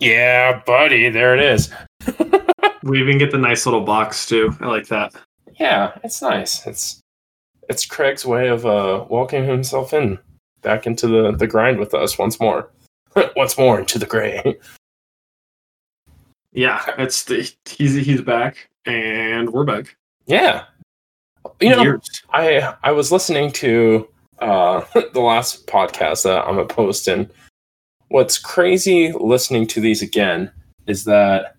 Yeah, buddy, there it is. We even get the nice little box too. I like that. Yeah, it's nice. It's it's Craig's way of uh welcoming himself in back into the the grind with us once more. once more into the gray. Yeah, it's the, he's he's back and we're back. Yeah. You know, Years. I I was listening to uh the last podcast that I'm a post and what's crazy listening to these again is that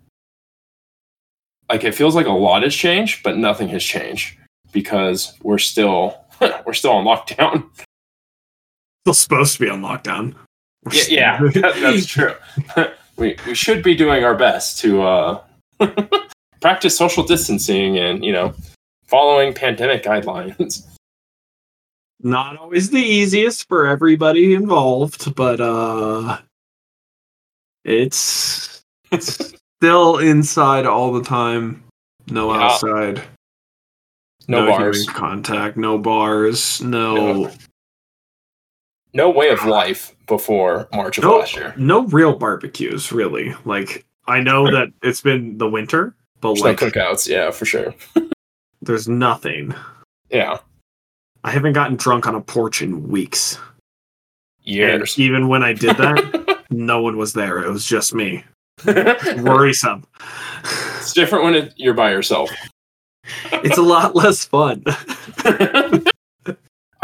like it feels like a lot has changed, but nothing has changed because we're still we're still on lockdown. Still supposed to be on lockdown. Yeah, yeah that- that's true. we we should be doing our best to uh practice social distancing and you know following pandemic guidelines. Not always the easiest for everybody involved, but uh it's, it's still inside all the time. No Yeah. outside. No, bars. human contact. No bars. No. No. No way of life before March of No, last year. no real barbecues, really. Like I know that it's been the winter, but There's like no cookouts, yeah, for sure. there's nothing. Yeah. I haven't gotten drunk on a porch in weeks. Years. And even when I did that, no one was there. It was just me. Worrisome. it's different when it, you're by yourself. It's a lot less fun.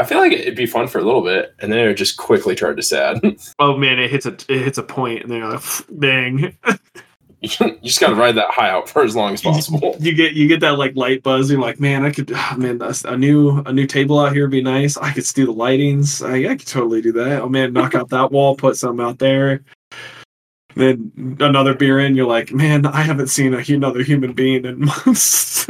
I feel like it'd be fun for a little bit, and then it would just quickly turn to sad. Oh man, it hits a it hits a point, and then you're like, dang. you just gotta ride that high out for as long as possible. You get you get that like light buzz. You're like, man, I could, ah, man, that's a new a new table out here would be nice. I could do the lightings. I, I could totally do that. Oh man, knock out that wall, put some out there. Then another beer in, you're like, man, I haven't seen a, another human being in months.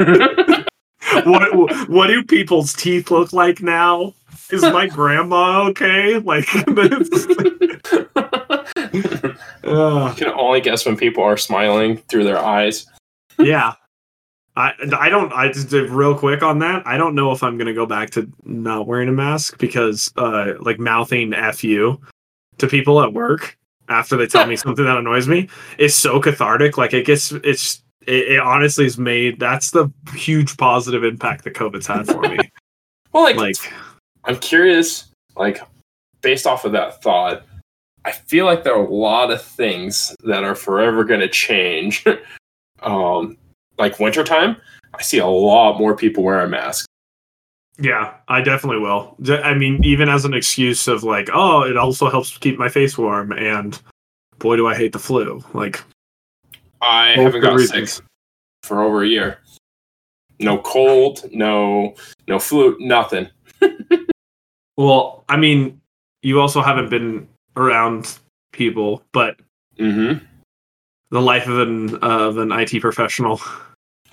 what what do people's teeth look like now? Is my grandma okay? Like, Ugh. can only guess when people are smiling through their eyes. yeah. I I don't I just did real quick on that. I don't know if I'm gonna go back to not wearing a mask because uh like mouthing F you to people at work after they tell me something that annoys me is so cathartic. Like it gets it's it, it honestly has made that's the huge positive impact that COVID's had for me. Well, like, like I'm curious, like, based off of that thought, I feel like there are a lot of things that are forever going to change. um, like wintertime, I see a lot more people wearing masks. Yeah, I definitely will. I mean, even as an excuse of like, oh, it also helps keep my face warm, and boy, do I hate the flu. Like, I haven't got reasons. sick for over a year. No cold, no no flu, nothing. Well, I mean, you also haven't been around people, but Mm-hmm. the life of an of an IT professional.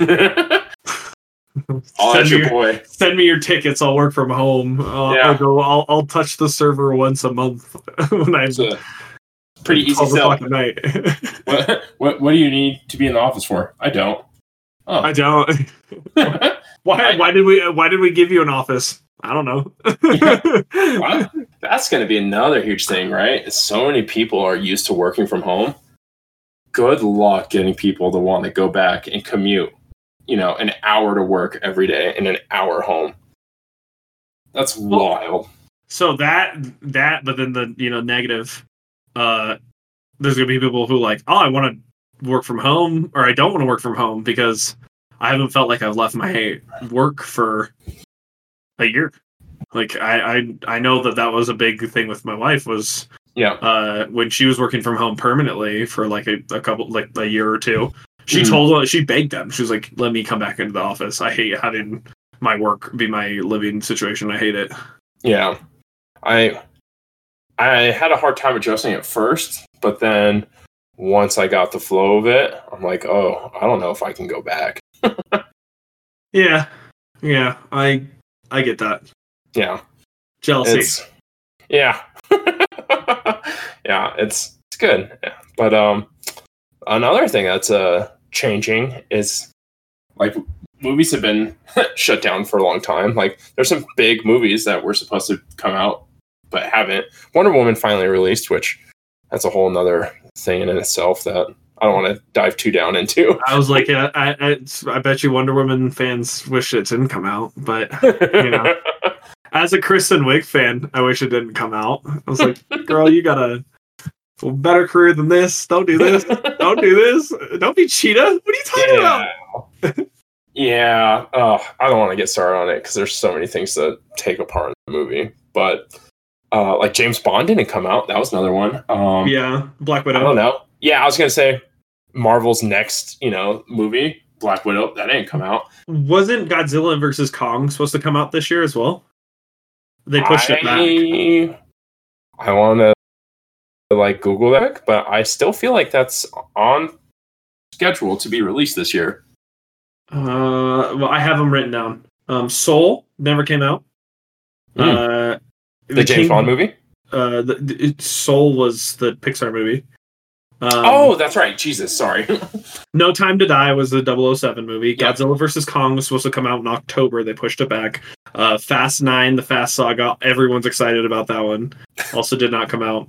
I'll send, your your, boy. send me your tickets. I'll work from home. Uh, Yeah. I'll go. I'll, I'll touch the server once a month when I'm It's a pretty easy 12 sell. at night. What, what what do you need to be in the office for? I don't. Oh. I don't. Why? Why did we? Why did we give you an office? I don't know. Wow. That's going to be another huge thing, right? So many people are used to working from home. Good luck getting people to want to go back and commute, you know, an hour to work every day and an hour home. That's wild. so that that, but then the you know negative. Uh, there's gonna be people who like, oh, I want to work from home, or I don't want to work from home because I haven't felt like I've left my work for a year. Like I I I know that that was a big thing with my wife was Yeah. uh, when she was working from home permanently for like a, a couple like a year or two she Mhm. told she begged them she was like let me come back into the office i hate having my work be my living situation i hate it Yeah. I I had a hard time adjusting at first, but then once I got the flow of it, I'm like, "Oh, I don't know if I can go back." yeah yeah i i get that Yeah. jealousy It's yeah. yeah, it's it's good. Yeah. But um, another thing that's uh changing is like movies have been shut down for a long time. Like there's some big movies that were supposed to come out but haven't. Wonder Woman finally released, which that's a whole nother thing in itself that I don't want to dive too down into. I was like, I, I, I bet you Wonder Woman fans wish it didn't come out, but you know, as a Kristen Wiig fan, I wish it didn't come out. I was like, girl, you got a better career than this. Don't do this. Don't do this. Don't be cheetah. What are you talking yeah. about? yeah. Oh, I don't want to get started on it because there's so many things to take apart in the movie. But uh, like James Bond didn't come out. That was another one. Um, yeah, Black Widow. I don't know. Yeah, I was gonna say Marvel's next, you know, movie, Black Widow. That didn't come out. Wasn't Godzilla versus Kong supposed to come out this year as well? They pushed it back. I, I want to like Google that, but I still feel like that's on schedule to be released this year. Uh, well, I have them written down. Um, Soul never came out. Hmm. Uh, The James King- Bond movie. Uh, the, the, Soul was the Pixar movie. Um, oh, that's right. Jesus, sorry. No Time to Die was the 007 movie. Yep. Godzilla vs. Kong was supposed to come out in October. They pushed it back. Uh, Fast Nine, the Fast Saga. Everyone's excited about that one. Also did not come out.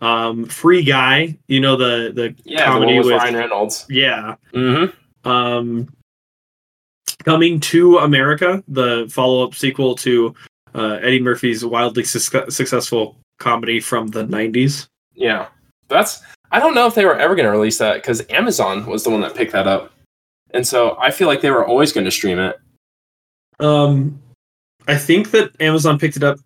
Um, Free Guy, you know the the yeah, the comedy one with, with Ryan Reynolds. yeah. Mm-hmm. Um, coming to America, the follow up sequel to uh, Eddie Murphy's wildly suc successful comedy from the 90s. Yeah, that's. I don't know if they were ever going to release that because Amazon was the one that picked that up, and so I feel like they were always going to stream it. Um, I think that Amazon picked it up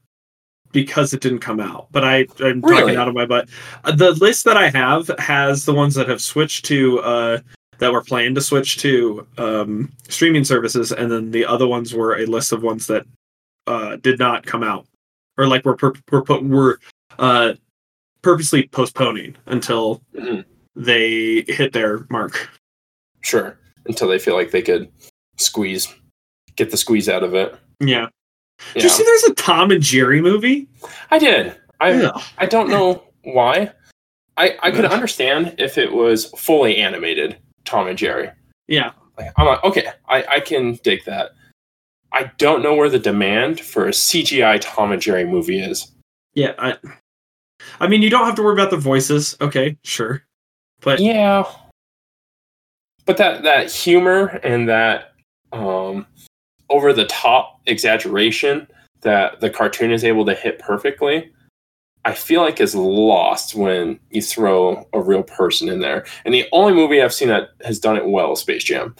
because it didn't come out, but I, I'm Really? talking out of my butt. Uh, the list that I have has the ones that have switched to, uh, that were planned to switch to um, streaming services, and then the other ones were a list of ones that uh, did not come out, or like were were put were uh, purposely postponing until Mhm. they hit their mark. Sure, until they feel like they could squeeze, get the squeeze out of it. Yeah. Did you see there's a Tom and Jerry movie? I did. I Yeah. I don't know why. I I could understand if it was fully animated Tom and Jerry. Yeah. Like, I'm like, okay, I, I can dig that. I don't know where the demand for a CGI Tom and Jerry movie is. Yeah, I I mean you don't have to worry about the voices. Okay, sure. But Yeah. But that that humor and that um over the top exaggeration that the cartoon is able to hit perfectly, I feel like is lost when you throw a real person in there. And the only movie I've seen that has done it well is Space Jam.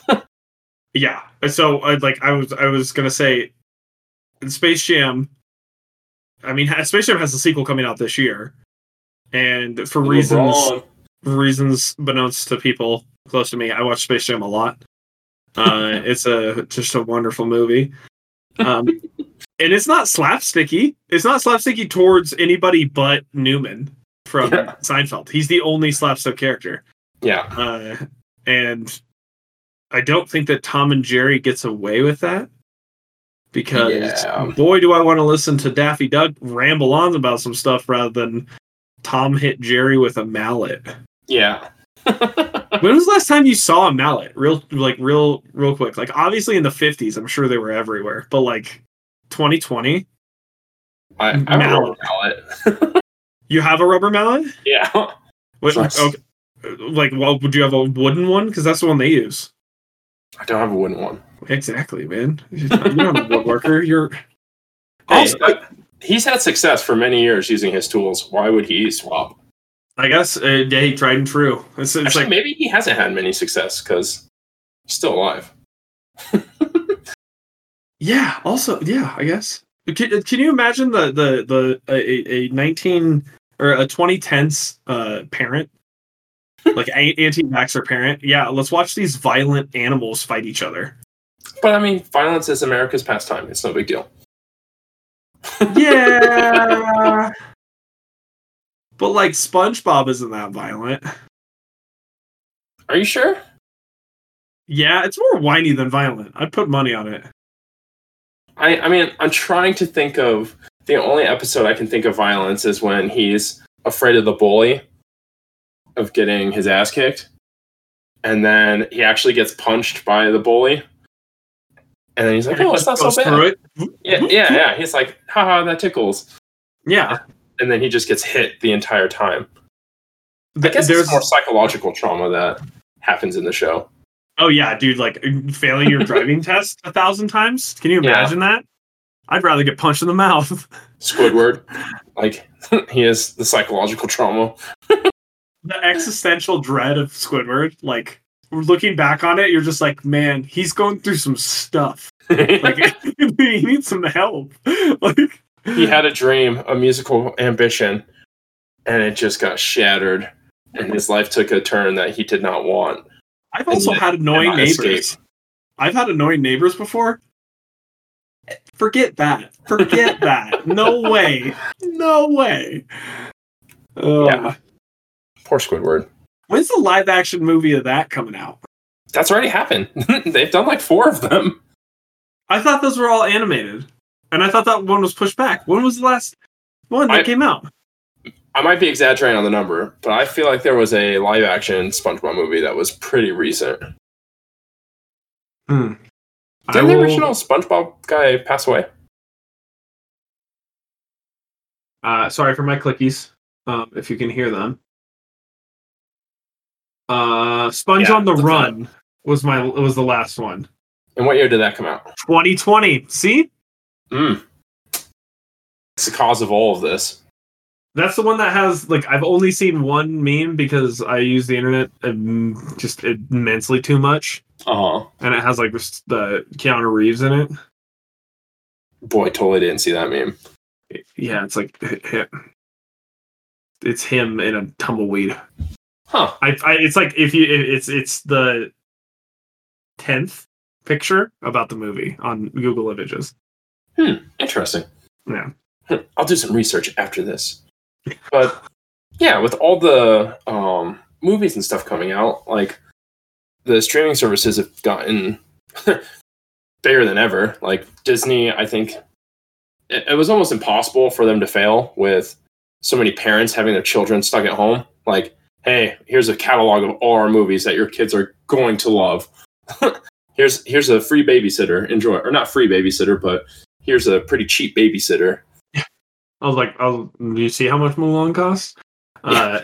yeah. So I like I was I was going to say in Space Jam I mean Space Jam has a sequel coming out this year. And for reasons reasons beknownst to people close to me, I watch Space Jam a lot. Uh, it's a just a wonderful movie, um, and it's not slapsticky. It's not slapsticky towards anybody but Newman from Yeah. Seinfeld. He's the only slapstick character, Yeah. uh, and I don't think that Tom and Jerry gets away with that because Yeah. boy, do I want to listen to Daffy Duck ramble on about some stuff rather than Tom hit Jerry with a mallet. Yeah. When was the last time you saw a mallet? Real, like, real, real quick. Like, obviously in the fifties, I'm sure they were everywhere. But like, 2020, I, I remember Mallet. Mallet. you have a rubber mallet? yeah. What, Yes. okay, like, well, would you have a wooden one? Because that's the one they use. I don't have a wooden one. Exactly, man. You're not a woodworker. You're. Hey, Also, but he's had success for many years using his tools. Why would he swap? I guess, uh, yeah, he tried and true. It's, it's Actually, like, maybe he hasn't had many success because he's still alive. yeah. Also, yeah. I guess. Can, can you imagine the the the a, a 19 or a 2010s uh, parent like a- anti-vaxxer parent yeah let's watch these violent animals fight each other But I mean, violence is America's pastime. It's no big deal. Yeah. But like spongebob isn't that violent. Are you sure? yeah it's more whiny than violent. I'd put money on it. I, I mean, I'm trying to think of the only episode I can think of violence is when he's afraid of the bully of getting his ass kicked, and then he actually gets punched by the bully, and then he's like, "Oh, it's not so bad." Mm-hmm. Yeah, mm-hmm. yeah, yeah. He's like, "Haha, that tickles," Yeah. and then he just gets hit the entire time. I guess there's more psychological trauma that happens in the show. Oh yeah, dude, like failing your driving test a thousand times. Can you Yeah. imagine that? I'd rather get punched in the mouth. Squidward, like he has the psychological trauma. the existential dread of Squidward, like looking back on it, you're just like, man, he's going through some stuff. Like he needs some help. Like he had a dream, a musical ambition, and it just got shattered, and his life took a turn that he did not want. I've also And had annoying neighbors. escape. I've had annoying neighbors before. Forget that. Forget that. No way. No way. Uh, Yeah. Poor Squidward. When's the live action movie of that coming out? That's already happened. They've done like four of them. I thought those were all animated, and I thought that one was pushed back. When was the last one that I- came out? I might be exaggerating on the number, but I feel like there was a live action SpongeBob movie that was pretty recent. Hmm. Didn't the original SpongeBob guy pass away? Uh, sorry for my clickies. Um, if you can hear them. Uh, Sponge Yeah, on the the- Run was my was the last one. And what year did that come out? 2020. See, Mm. It's the cause of all of this. that's the one that has like I've only seen one meme because I use the internet just immensely too much, Uh huh. and it has like this- the Keanu Reeves in it. Boy, totally didn't see that meme. Yeah, it's like it's him in a tumbleweed. Huh. I, I it's like if you it's it's the tenth picture about the movie on Google Images. Hmm. Interesting. Yeah. Hmm, I'll do some research after this. But yeah, with all the um, movies and stuff coming out, like the streaming services have gotten bigger than ever. Like Disney, I think it, it was almost impossible for them to fail with so many parents having their children stuck at home. Like, hey, here's a catalog of all our movies that your kids are going to love. here's here's a free babysitter. Enjoy, or not free babysitter, but here's a pretty cheap babysitter. I was like, oh, do you see how much Mulan costs? Uh,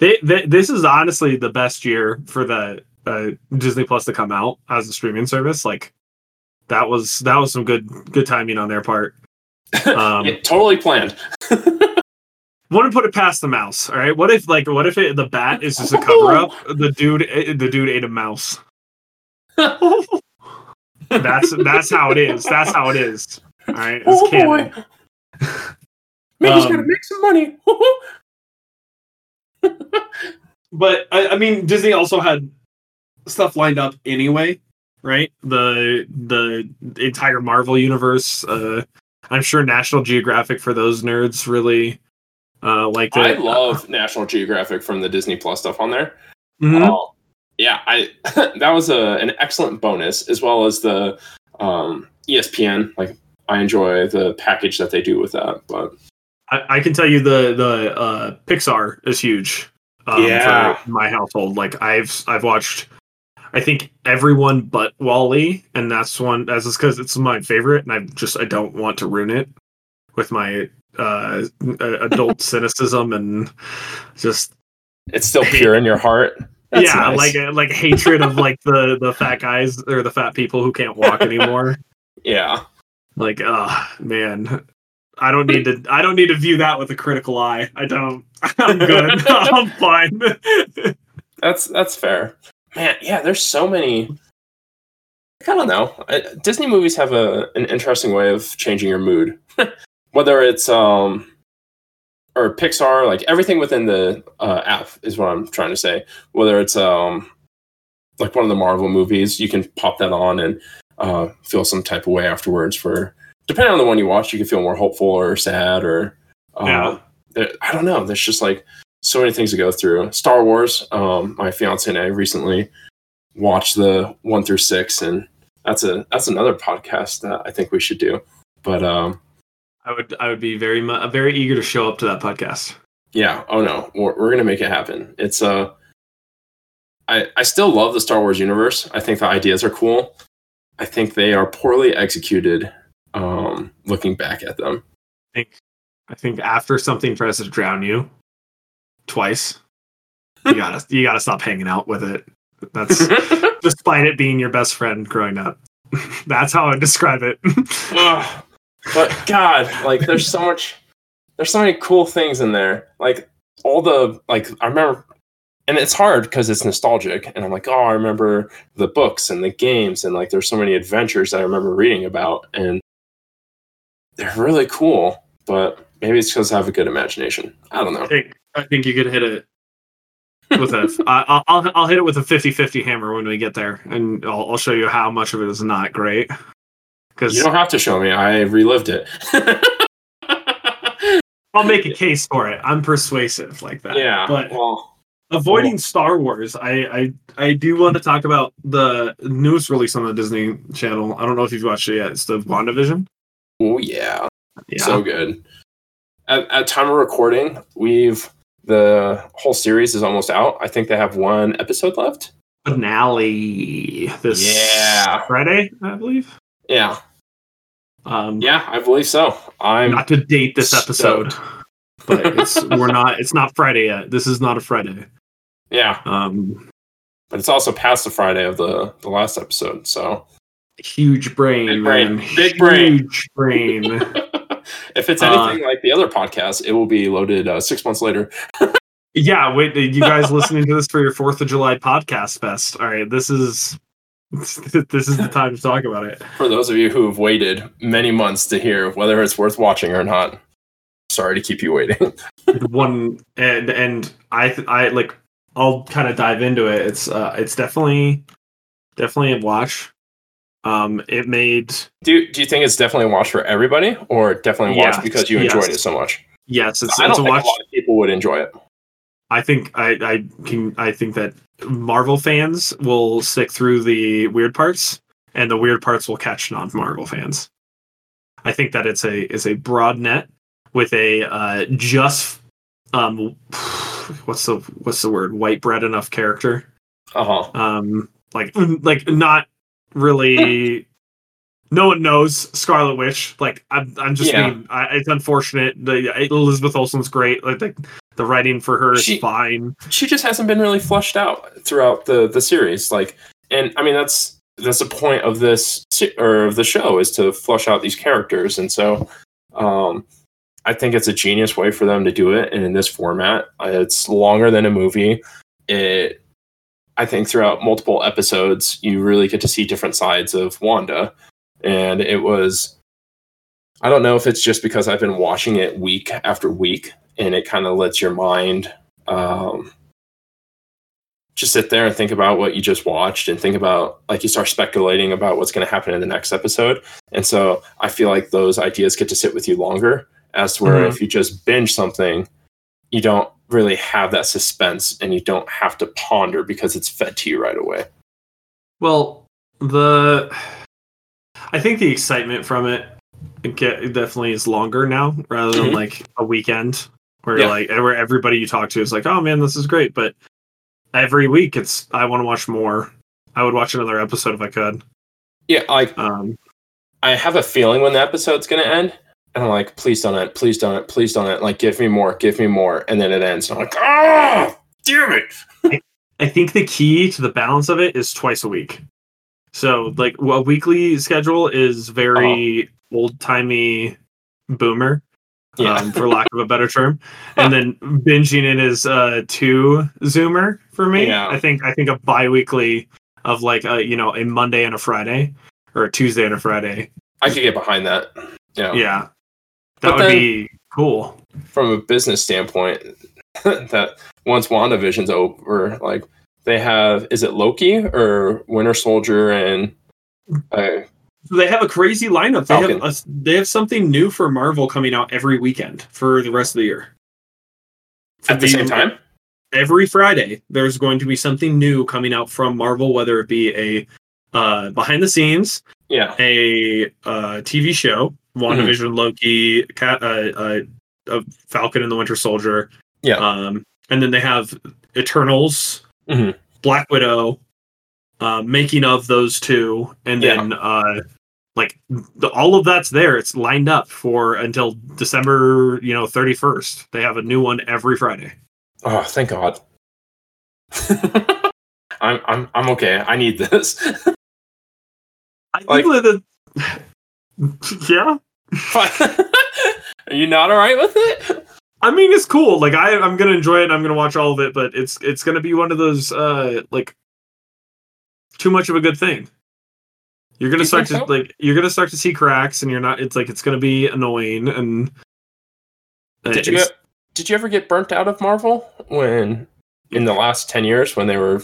they, they this is honestly the best year for the uh, Disney Plus to come out as a streaming service. Like that was that was some good good timing on their part. Um, Yeah, totally planned. Wouldn't put it past the mouse. All right. What if like what if it, the bat is just a cover up? The dude eh, the dude ate a mouse. That's that's how it is. That's how it is. All right. It's oh canon. boy. Maybe Um, gonna make some money. But I, I mean, Disney also had stuff lined up anyway, right? The the entire Marvel universe. Uh, I'm sure National Geographic for those nerds really uh, liked I it. love National Geographic from the Disney Plus stuff on there. Mhm. Uh, yeah, I that was a an excellent bonus as well as the um, ESPN. Like I enjoy the package that they do with that. But I, I can tell you the the uh, Pixar is huge. Um, Yeah. for my household. Like I've I've watched, I think everyone but WALL-E, and that's one just because it's my favorite, and I just I don't want to ruin it with my uh adult cynicism and just it's still pure in your heart. That's yeah nice. like uh, like hatred of like the the fat guys or the fat people who can't walk anymore. yeah. like oh man i don't need to i don't need to view that with a critical eye i don't i'm good i'm fine That's that's fair, man. Yeah, there's so many. I don't know. I, Disney movies have a an interesting way of changing your mood, whether it's um or Pixar, like everything within the uh, app is what I'm trying to say. Whether it's um like one of the Marvel movies, you can pop that on and uh, feel some type of way afterwards. For depending on the one you watch, you can feel more hopeful or sad or uh, Yeah. there- I don't know. There's just like so many things to go through. Star Wars. Um, my fiance and I recently watched the one through six, and that's a that's another podcast that I think we should do. But um, i would i would be very mu- very eager to show up to that podcast Yeah. Oh no, we're, we're gonna make it happen. It's uh, I I still love the Star Wars universe. I think the ideas are cool. I think they are poorly executed. Um, looking back at them. I think I think after something tries to drown you twice, you gotta you gotta stop hanging out with it. That's despite it being your best friend growing up. That's how I describe it. But God, like there's so much there's so many cool things in there. Like all the like I remember and it's hard because it's nostalgic and I'm like, oh, I remember the books and the games and like there's so many adventures that I remember reading about and they're really cool, but maybe it's because I have a good imagination. I don't know. I think, I think you could hit it with a. I, I'll I'll hit it with a 50-50 hammer when we get there, and I'll, I'll show you how much of it is not great. Because You don't have to show me. I relived it. I'll make a case for it. I'm persuasive like that. yeah. but well, avoiding Star Wars, I, I I do want to talk about the newest release on the Disney Channel. I don't know if you've watched it yet. It's the WandaVision. oh yeah. Yeah. So good. At, at time of recording, we've the whole series is almost out. I think they have one episode left. finale this Yeah. Friday, I believe. Yeah. Um, Yeah, I believe so. I'm not to date this episode, but it's we're not. It's not Friday yet. This is not a Friday. yeah, Um, but it's also past the Friday of the the last episode. So huge brain, Big brain. man. Big brain. Huge brain. if it's Uh, anything like the other podcast, it will be loaded uh, six months later. yeah, wait, you guys listening to this for your Fourth of July podcast fest? All right, this is this is the time to talk about it. For those of you who have waited many months to hear whether it's worth watching or not, sorry to keep you waiting. One and and I I like I'll kind of dive into it. It's uh it's definitely definitely a watch. Um, it made do Do you think it's definitely a watch for everybody, or definitely a watch Yes, because you yes. enjoyed it so much? yes, it's I don't it's a think watch. a lot of people would enjoy it. I think I I can I think that Marvel fans will stick through the weird parts, and the weird parts will catch non-Marvel fans. I think that it's a is a broad net with a uh, just um what's the what's the word white bread enough character Uh huh. um like like not really no one knows Scarlet Witch. Like I'm, I'm just Yeah. being. I, it's unfortunate. The Elizabeth Olsen's great. Like the, the writing for her is She- fine. she just hasn't been really flushed out throughout the the series. Like and i mean that's that's the point of this or of the show is to flush out these characters. And so um i think it's a genius way for them to do it. And in this format uh, it's longer than a movie. It i think throughout multiple episodes you really get to see different sides of wanda. And it was i don't know if it's just because i've been watching it week after week and it kind of lets your mind um, just sit there and think about what you just watched and think about like you start speculating about what's going to happen in the next episode. And so i feel like those ideas get to sit with you longer. As to where Mhm. if you just binge something you don't really have that suspense and you don't have to ponder because it's fed to you right away. Well, the I think the excitement from it, it get, it definitely is longer now rather than Mhm. like a weekend where Yeah. like where everybody you talk to is like, oh man, this is great. But every week it's I want to watch more. I would watch another episode if I could. yeah like Um, i have a feeling when the episode's going to end and i'm like please don't end please don't end please don't end like give me more give me more and then it ends and i'm like oh, damn it I think the key to the balance of it is twice a week. So like a weekly schedule is very old timey boomer, yeah um, for lack of a better term. And then binging it is uh two zoomer for me. Yeah. I think I think a bi-weekly of like a you know a Monday and a Friday or a Tuesday and a Friday. i could get behind that yeah Yeah. That But would be cool. from a business standpoint that once WandaVision's over, like they have is it Loki or Winter Soldier and uh, They have a crazy lineup. They Falcon. have a, they have something new for Marvel coming out every weekend for the rest of the year. at the same time? every Friday, there's going to be something new coming out from Marvel, whether it be a uh, behind the scenes, Yeah. a uh, TV show, WandaVision, Loki, Cat, uh, uh, uh, Falcon and the Winter Soldier, Yeah. Um, and then they have Eternals, Mhm. Black Widow, uh, making of those two, and Yeah. then uh, like the, all of that's there. It's lined up for until December, you know, thirty first. They have a new one every Friday. Oh, thank God. I'm I'm I'm okay. I need this. I Like- think that the, yeah. Are you not all right with it? I mean, it's cool. Like I, I'm gonna enjoy it. I'm gonna watch all of it, but it's it's gonna be one of those uh like too much of a good thing. You're gonna You start to so? like you're gonna start to see cracks, and you're not. It's like it's gonna be annoying. And uh, Did you it's- did you ever get burnt out of Marvel when in the last ten years when they were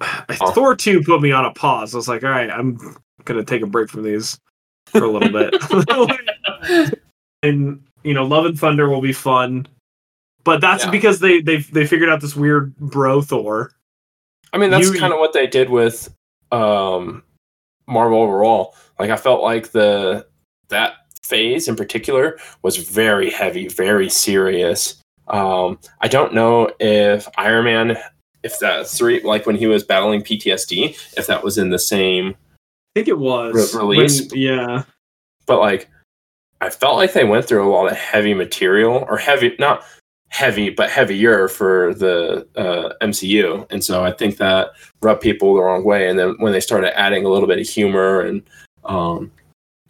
Oh. Thor two put me on a pause. I was like, all right, I'm gonna take a break from these for a little bit. and you know, Love and Thunder will be fun, but that's Yeah. because they they they figured out this weird bro Thor. I mean, that's kind of what they did with um, Marvel overall. Like, I felt like the that phase in particular was very heavy, very serious. Um, I don't know if Iron Man, if that three, like when he was battling PTSD, if that was in the same, I think it was Re- release? when- yeah, but like, I felt like they went through a lot of heavy material or heavy, not heavy, but heavier for the uh, MCU. And so I think that rubbed people the wrong way. And then when they started adding a little bit of humor and, um,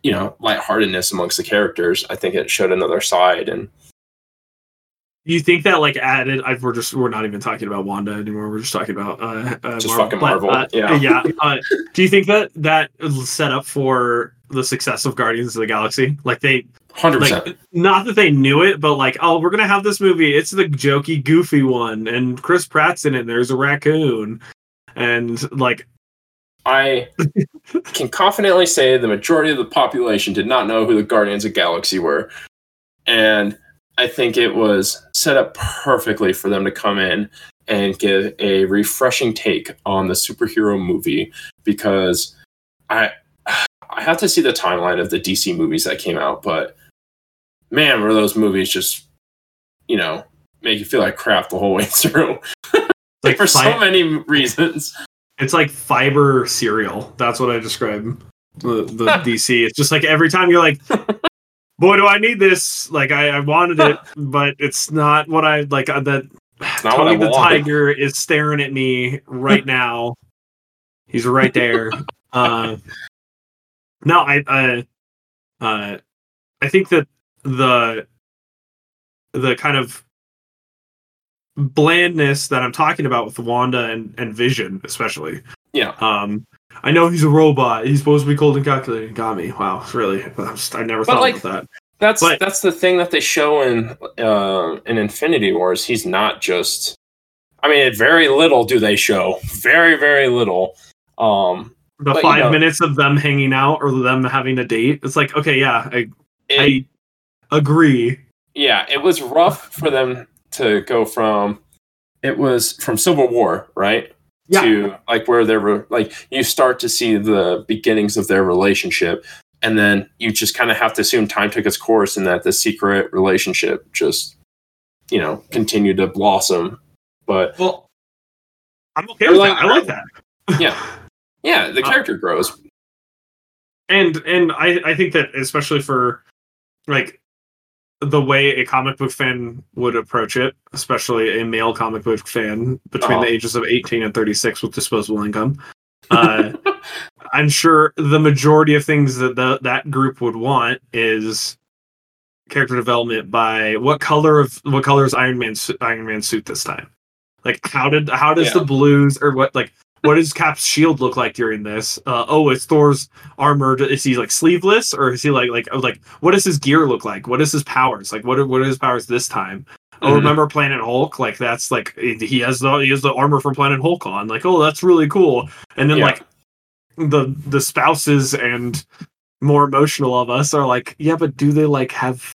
you know, lightheartedness amongst the characters, I think it showed another side. And you think that like added? I, we're just we're not even talking about Wanda anymore. We're just talking about uh, uh Just fucking Marvel, uh, yeah. yeah. Uh, do you think that that set up for the success of Guardians of the Galaxy? Like they 100%. like not that they knew it, but like oh, we're gonna have this movie. It's the jokey, goofy one, and Chris Pratt's in it. There's a raccoon, and like I can confidently say the majority of the population did not know who the Guardians of Galaxy were. And I think it was set up perfectly for them to come in and give a refreshing take on the superhero movie because I I have to see the timeline of the DC movies that came out, but man, were those movies just you know make you feel like crap the whole way through. like for so many reasons. It's like fiber cereal. That's what I describe the, the DC. It's just like every time you're like, boy, do I need this? Like I, I wanted it, but it's not what I like. Uh, that not what Tony the. Tiger is staring at me right now. He's right there. uh, no, I, I, uh, I think that the the kind of blandness that I'm talking about with Wanda and, and Vision, especially. Yeah. Um, I know he's a robot. He's supposed to be cold and calculating. Got me. Wow, really? I, just, I never But, thought like, about that. That's But- that's the thing that they show in uh, in Infinity Wars. He's not just. I mean, very little do they show. Very very little. Um, The but, you five know- minutes of them hanging out or them having a date. It's like, okay, yeah, I, it, I agree. yeah, it was rough for them to go from. It was from Civil War, right? Yeah. To like where they were like you start to see the beginnings of their relationship, and then you just kind of have to assume time took its course and that the secret relationship just, you know, continued to blossom. But Well, I'm okay with like- that. I like that. Yeah. yeah, the Uh, character grows. and and I I think that especially for like the way a comic book fan would approach it, especially a male comic book fan between Uh-huh. the ages of 18 and 36 with disposable income. Uh, I'm sure the majority of things that the, that group would want is character development by what color of what color is Iron Man su- Iron Man suit this time? Like how did how does Yeah. the blues or what like what does Cap's shield look like during this? Uh, oh, it's Thor's armor. Is he like sleeveless or is he like like oh, like what does his gear look like? What is his powers like? What are, what are his powers this time? Oh, Mhm. remember Planet Hulk? Like that's like he has the he has the armor from Planet Hulk on. Like oh, that's really cool. And then Yeah. like the the spouses and more emotional of us are like, yeah, but do they like have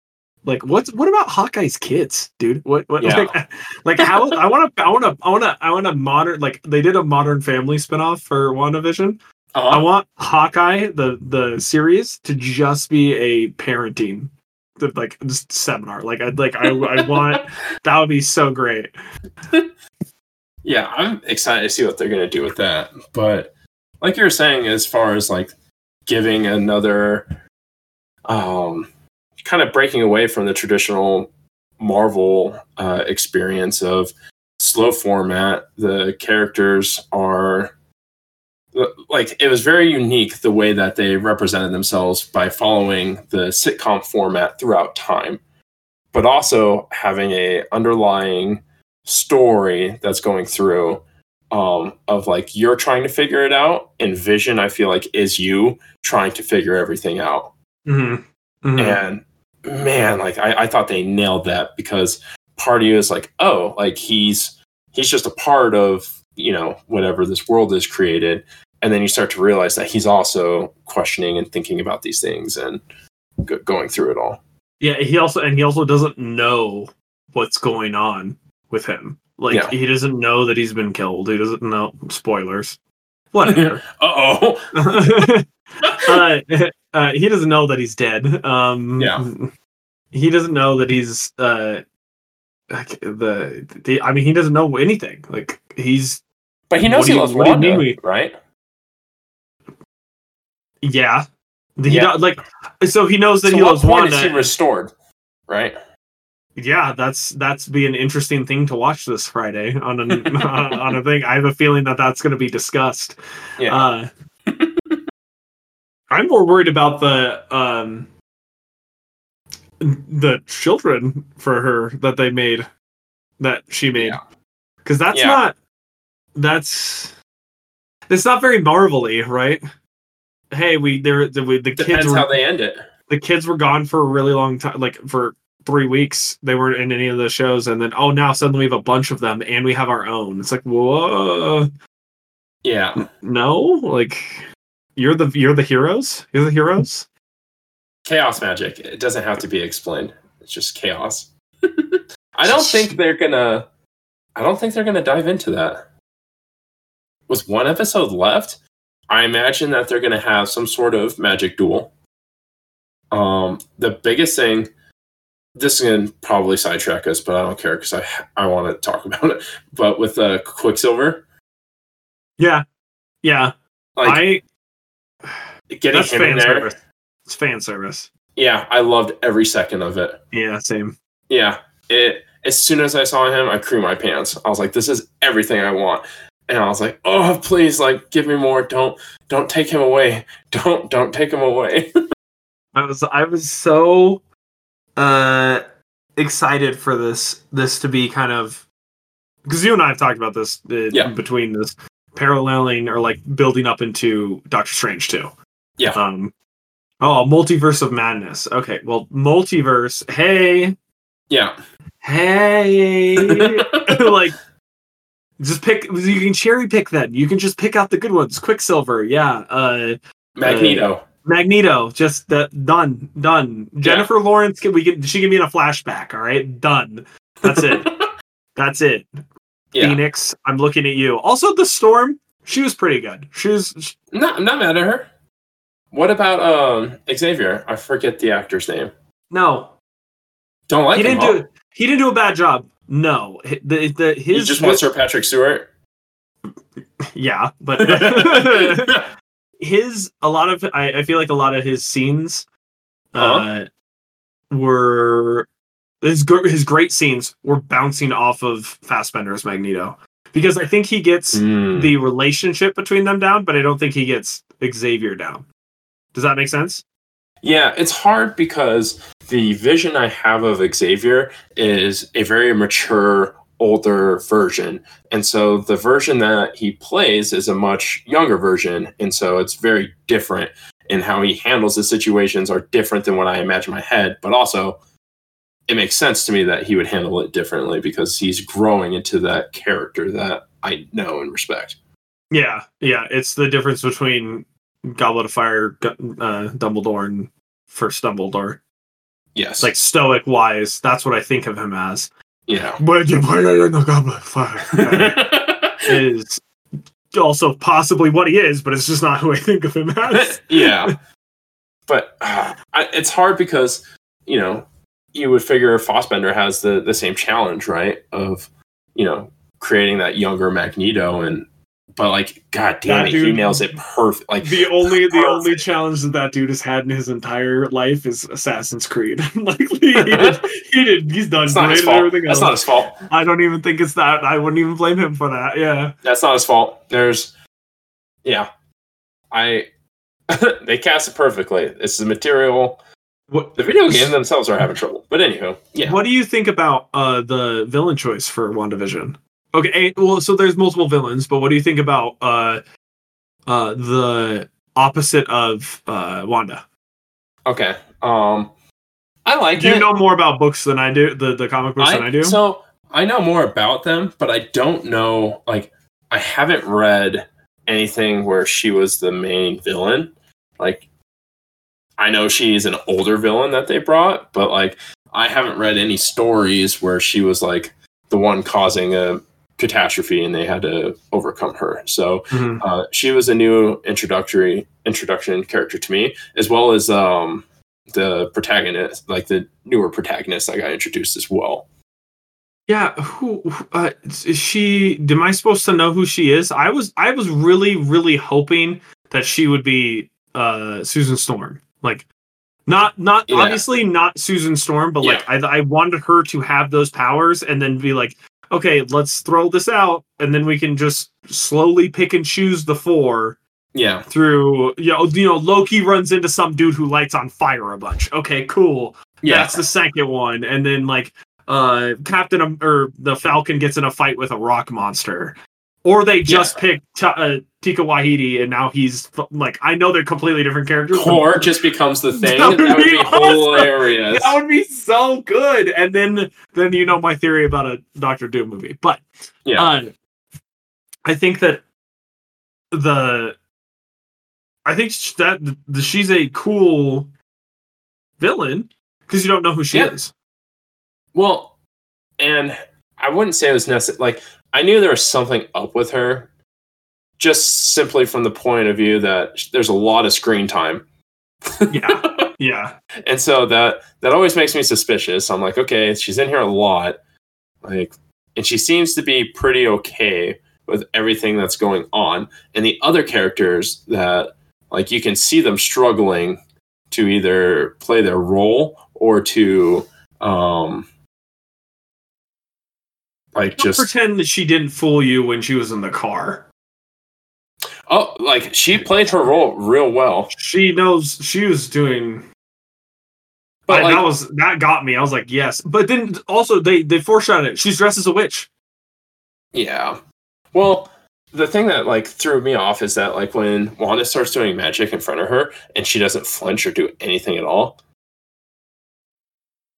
like what's what about Hawkeye's kids, dude? What what Yeah. like, like how I want to I want to I want to I want to modern like they did a Modern Family spinoff for WandaVision. I Uh-huh. want Hawkeye the the series to just be a parenting the like just seminar. Like I'd like I I want that would be so great. Yeah, I'm excited to see what they're gonna do with that. But like you were saying, as far as like giving another um kind of breaking away from the traditional Marvel uh, experience of slow format, the characters are like it was very unique the way that they represented themselves by following the sitcom format throughout time but also having a underlying story that's going through um, of like you're trying to figure it out and vision i feel like is you trying to figure everything out Mm-hmm. Mhm. and man like I, I thought they nailed that because part of you is like oh like he's he's just a part of you know whatever this world is created and then you start to realize that he's also questioning and thinking about these things and go- going through it all Yeah, he also and he also doesn't know what's going on with him. Like Yeah. he doesn't know that he's been killed. He doesn't know spoilers. Whatever. uh-oh uh, uh, he doesn't know that he's dead. Um, Yeah. He doesn't know that he's uh, like the, the. I mean, he doesn't know anything. Like he's but he knows he you- loves what do you mean Wanda, we- right yeah. He Yeah. like so he knows that so he loves Wanda. is he restored right yeah, that's that's be an interesting thing to watch this Friday on an on a thing. I have a feeling that that's going to be discussed. yeah Uh, I'm more worried about the um the children for her that they made that she made Yeah. because that's Yeah. not that's it's not very marvelly, right? Hey, we there the, we, the kids were how they end it the kids were gone for a really long time, like for three weeks. They weren't in any of the shows, and then oh, now suddenly we have a bunch of them, and we have our own. It's like whoa, yeah no, like you're the you're the heroes. You're the heroes. chaos magic. It doesn't have to be explained. It's just chaos. I don't think they're gonna i don't think they're gonna dive into that. With one episode left i imagine that they're gonna have some sort of magic duel. Um the biggest thing this is gonna probably sidetrack us but i don't care because i i want to talk about it. But with uh quicksilver? Yeah, yeah. like I getting that's him in there service. It's fan service. yeah i loved every second of it Yeah, same. Yeah, it. As soon as I saw him, I crew my pants. I was like, "This is everything I want," and I was like, "Oh, please, like, give me more. Don't, don't take him away. Don't, don't take him away." I was I was so uh excited for this this to be kind of because you and I have talked about this uh, Yeah. between this paralleling or like building up into Doctor Strange too. Yeah. Um oh multiverse of madness. Okay, well multiverse. Hey, yeah, hey, like just pick. You can cherry pick then. You can just pick out the good ones. Quicksilver, yeah. Uh, Magneto. Magneto, just uh, done, done. Jennifer Lawrence, can we can she can be in a flashback? All right, done. That's it. That's it. yeah, Phoenix, I'm looking at you. Also, the Storm, she was pretty good. She was no, I'm not mad at her. What about um Xavier? I forget the actor's name. no, Don't like he him. didn't huh? do he didn't do a bad job. No, the the You his just want Sir Patrick Stewart. yeah, but his a lot of I, I feel like a lot of his scenes uh Uh-huh. were his his great scenes were bouncing off of Fassbender's Magneto because I think he gets Mm. the relationship between them down, but I don't think he gets Xavier down. Does that make sense? Yeah, it's hard because the vision I have of Xavier is a very mature, older version. And so the version that he plays is a much younger version. And so it's very different. And how he handles the situations are different than what I imagine in my head. But also, it makes sense to me that he would handle it differently because he's growing into that character that I know and respect. Yeah, yeah. It's the difference between Goblet of Fire, uh, Dumbledore, and First Dumbledore. Yes. Like stoic wise, that's what I think of him as. yeah. But you put it in the Goblet of Fire is also possibly what he is, but it's just not who I think of him as. yeah. But uh, I, it's hard because you know, you would figure Fassbender has the the same challenge, right? Of you know creating that younger Magneto, and but like, god damn That it, he nails it perfect. Like The only the only challenge that that dude has had in his entire life is Assassin's Creed. like he did, he did, he's done That's not his fault. That's else. not his fault. I don't even think it's that. I wouldn't even blame him for that. Yeah. That's not his fault. There's, yeah, I they cast it perfectly. This is material. What The video games themselves are having trouble, but anywho, yeah. What do you think about uh the villain choice for WandaVision? Okay, well, so there's multiple villains, but what do you think about uh uh the opposite of uh Wanda? Okay. Um, I like Do you it. know more about books than I do, the the comic books than I do? So I know more about them, but I don't know. Like, I haven't read anything where she was the main villain. Like, I know she's an older villain that they brought, but like, I haven't read any stories where she was like the one causing a catastrophe and they had to overcome her. So Mhm. uh, she was a new introductory introduction character to me, as well as um, the protagonist, like the newer protagonist I got introduced as well. Yeah, who uh, is she? Am I supposed to know who she is? I was I was really really hoping that she would be uh Susan Storm. Like, not not Yeah. obviously not Susan Storm, but like I I wanted her to have those powers and then be like, okay, let's throw this out, and then we can just slowly pick and choose the four Yeah, through. You know, you know, Loki runs into some dude who lights on fire a bunch. Okay, cool. yeah, That's the second one, and then like uh Captain Am- or the Falcon gets in a fight with a rock monster, or they just pick Ta uh, Taika Waititi and now he's like I know they're completely different characters. Korg just becomes the thing. That That would would be be awesome. hilarious. That would be so good, and then then you know my theory about a Doctor Doom movie, but Yeah. uh, I think that the I think that the, she's a cool villain because you don't know who she Yeah. is. Well, and I wouldn't say it was necessary. Like I knew there was something up with her, just simply from the point of view that there's a lot of screen time. Yeah, yeah. and so that that always makes me suspicious. I'm like, okay, she's in here a lot, like, and she seems to be pretty okay with everything that's going on. And the other characters that, like, you can see them struggling to either play their role or to, um, like, Don't just pretend that she didn't fool you when she was in the car. Oh, like she played her role real well. She knows she was doing. But I- like, that was that got me. I was like, yes. But then also they they foreshadowed it. She's dressed as a witch. Yeah. Well, the thing that like threw me off is that like when Wanda starts doing magic in front of her and she doesn't flinch or do anything at all.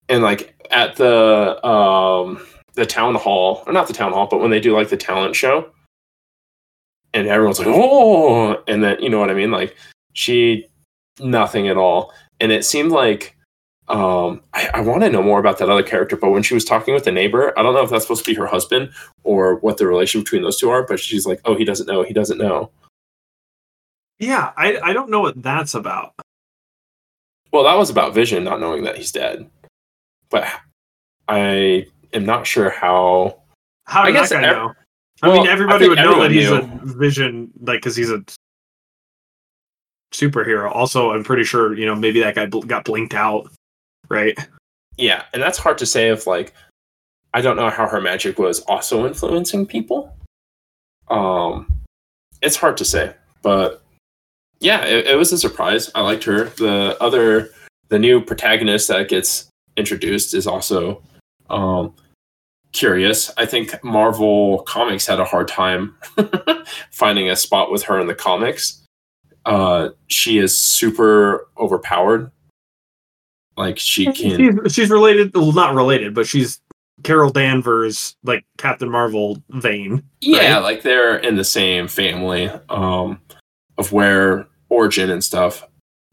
And like at the um the town hall, or not the town hall, but when they do like the talent show and everyone's like, "Oh," and then you know what I mean? Like she nothing at all. And it seemed like um I, I want to know more about that other character, but when she was talking with the neighbor, I don't know if that's supposed to be her husband or what the relation between those two are, but she's like, "Oh, he doesn't know. He doesn't know." Yeah, I I don't know what that's about. Well, that was about Vision not knowing that he's dead, but I am not sure how. How I guess guy ev- know? I Well, mean, everybody think would know that he's everyone a vision, like because he's a superhero. Also, I'm pretty sure you know maybe that guy bl- got blinked out, right? Yeah, and that's hard to say if like I don't know how her magic was also influencing people. Um, it's hard to say, but yeah, it, it was a surprise. I liked her. The other, the new protagonist that gets introduced is also um, curious. I think Marvel Comics had a hard time finding a spot with her in the comics. Uh, she is super overpowered. Like she can, She's, she's related, well, not related, but she's Carol Danvers, like Captain Marvel vein. yeah, right? like they're in the same family um, of where origin and stuff.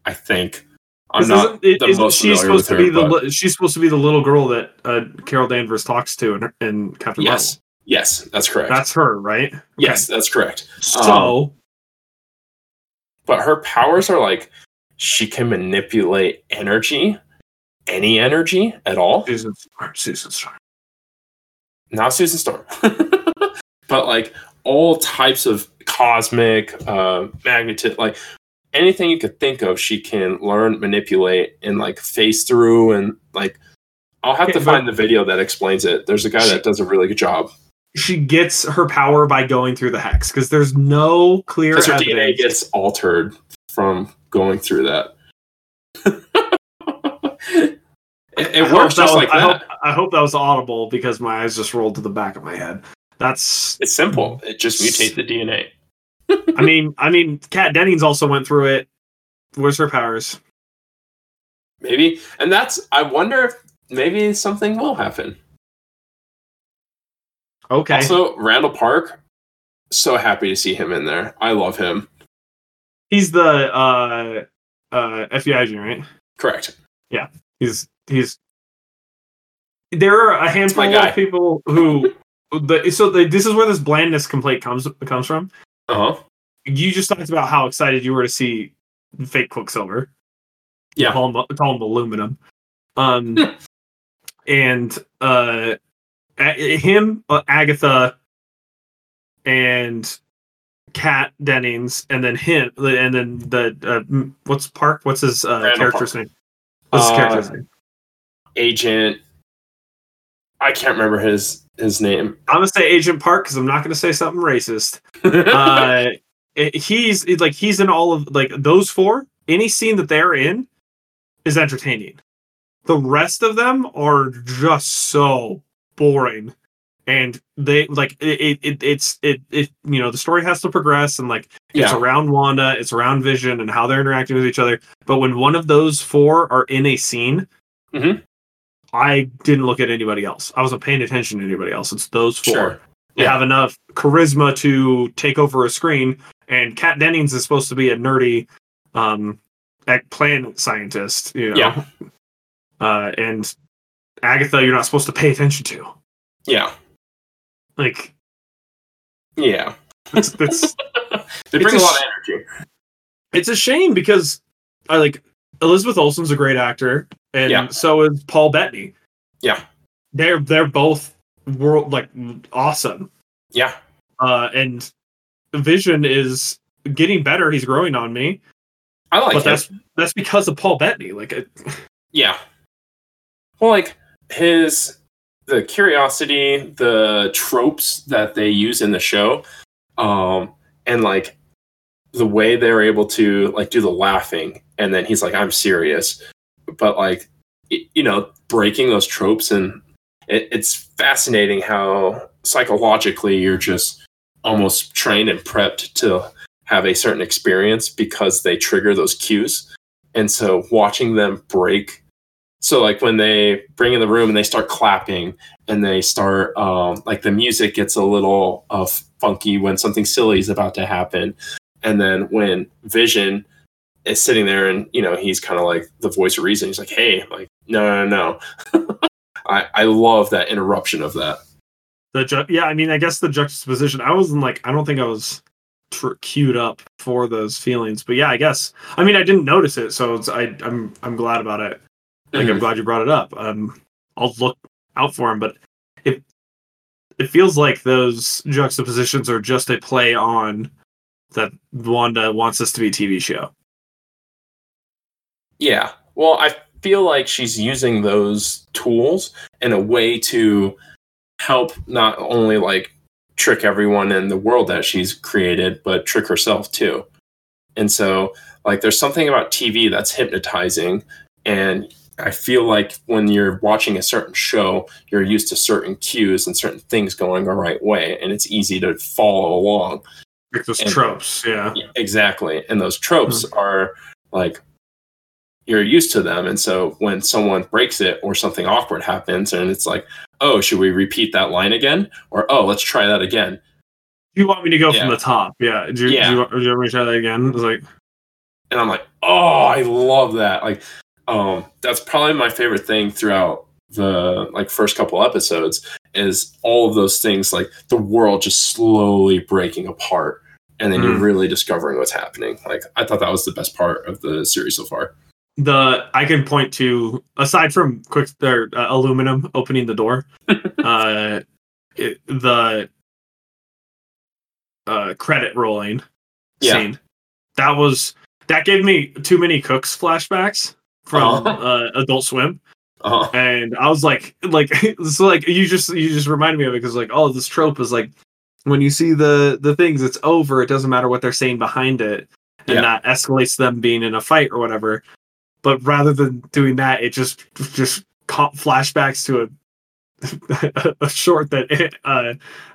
I think I'm not it- the most she familiar supposed to her, the but- she's supposed to be the little girl that uh, Carol Danvers talks to in, in Captain yes, yes, that's correct. That's her, right? Okay. yes, that's correct. So but her powers are like she can manipulate energy any energy at all. Susan Storm. Susan Storm. Not Susan Storm, but like all types of cosmic, uh, magnetic, like anything you could think of, she can learn, manipulate, and like phase through. And like, I'll have to find the video that explains it. There's a guy She- that does a really good job She gets her power by going through the hex because there's no clear her evidence. DNA gets altered from going through that. it it works just was- like I that. Hope, I hope that was audible because my eyes just rolled to the back of my head. That's. It's simple. It just mutates the DNA. I mean, I mean, Kat Dennings also went through it. Where's her powers? Maybe, and that's. I wonder if maybe something will happen. Okay. Also, Randall Park. So happy to see him in there. I love him. he's the uh uh FBI agent, right? Correct. Yeah, he's he's there are a handful of people who the, so the, this is where this blandness complaint comes comes from. Uh huh. You just talked about how excited you were to see fake Quicksilver. Yeah. call him, call him aluminum. Um, and uh, him, uh, Agatha, and Kat Dennings, and then him, and then the uh, what's Park? What's his uh, character's Park. name? What's his Uh, character's name? Agent. I can't remember his his name. I'm gonna say Agent Park because I'm not gonna say something racist. uh, it- he's it- like he's in all of like those four. Any scene that they're in is entertaining. The rest of them are just so boring, and they like it. it, it it's it, it you know the story has to progress and like it's around Wanda, it's around Vision and how they're interacting with each other. But when one of those four are in a scene, Mhm. I didn't look at anybody else. I wasn't paying attention to anybody else. It's those four Sure. they Yeah. have enough charisma to take over a screen. And Kat Dennings is supposed to be a nerdy um scientist, you know. Yeah. Uh, and Agatha, you're not supposed to pay attention to. Yeah. Like Yeah. it's it's They bring a a lot of energy. it's a shame because I like Elizabeth Olsen's a great actor, and Yeah. so is Paul Bettany. Yeah. They're they're both world like awesome. Yeah. Uh, and Vision is getting better. He's growing on me. I like but it. that's that's because of Paul Bettany. Like, it, Yeah. Well, like his the curiosity, the tropes that they use in the show, um, and like the way they're able to like do the laughing, and then he's like, "I'm serious," but like y- you know, breaking those tropes, and it, it's fascinating how psychologically you're just almost trained and prepped to have a certain experience because they trigger those cues. And so watching them break so like when they bring in the room and they start clapping and they start um, like the music gets a little uh, funky when something silly is about to happen and then when vision is sitting there and you know he's kind of like the voice of reason he's like hey like no no no I, I love that interruption of that the ju- yeah, I mean, I guess the juxtaposition. I wasn't like, I don't think I was tr- queued up for those feelings, but yeah, I guess. I mean, I didn't notice it, so it's, I I'm I'm glad about it. Like, I'm Mhm. glad you brought it up. Um, I'll look out for him, but it it feels like those juxtapositions are just a play on that Wanda wants this to be a TV show. Yeah. Well, I feel like she's using those tools in a way to help not only like trick everyone in the world that she's created, but trick herself too. And so, like, there's something about TV that's hypnotizing. And I feel like when you're watching a certain show, you're used to certain cues and certain things going the right way. And it's easy to follow along. Like those And- tropes, yeah. Exactly. And those tropes are like you're used to them. And so when someone breaks it or something awkward happens and it's like, oh, should we repeat that line again? Or oh, let's try that again. You want me to go Yeah. from the top? Yeah. Do you, Yeah. Do you, want- do you want me to try that again? It's like, And I'm like, oh, I love that. Like, um, that's probably my favorite thing throughout the like first couple episodes is all of those things like the world just slowly breaking apart and then you're Mm. really discovering what's happening like i thought that was the best part of the series so far the I can point to aside from quick or uh, aluminum opening the door, uh, it, the uh, credit rolling Yeah. scene. That was that gave me too many cooks flashbacks from Uh-huh. uh, Adult Swim, Uh, and I was like, like so, like you just you just reminded me of it because like oh this trope is like when you see the the things it's over it doesn't matter what they're saying behind it and Yeah. that escalates them being in a fight or whatever but rather than doing that it just just flashbacks to a a short that uh,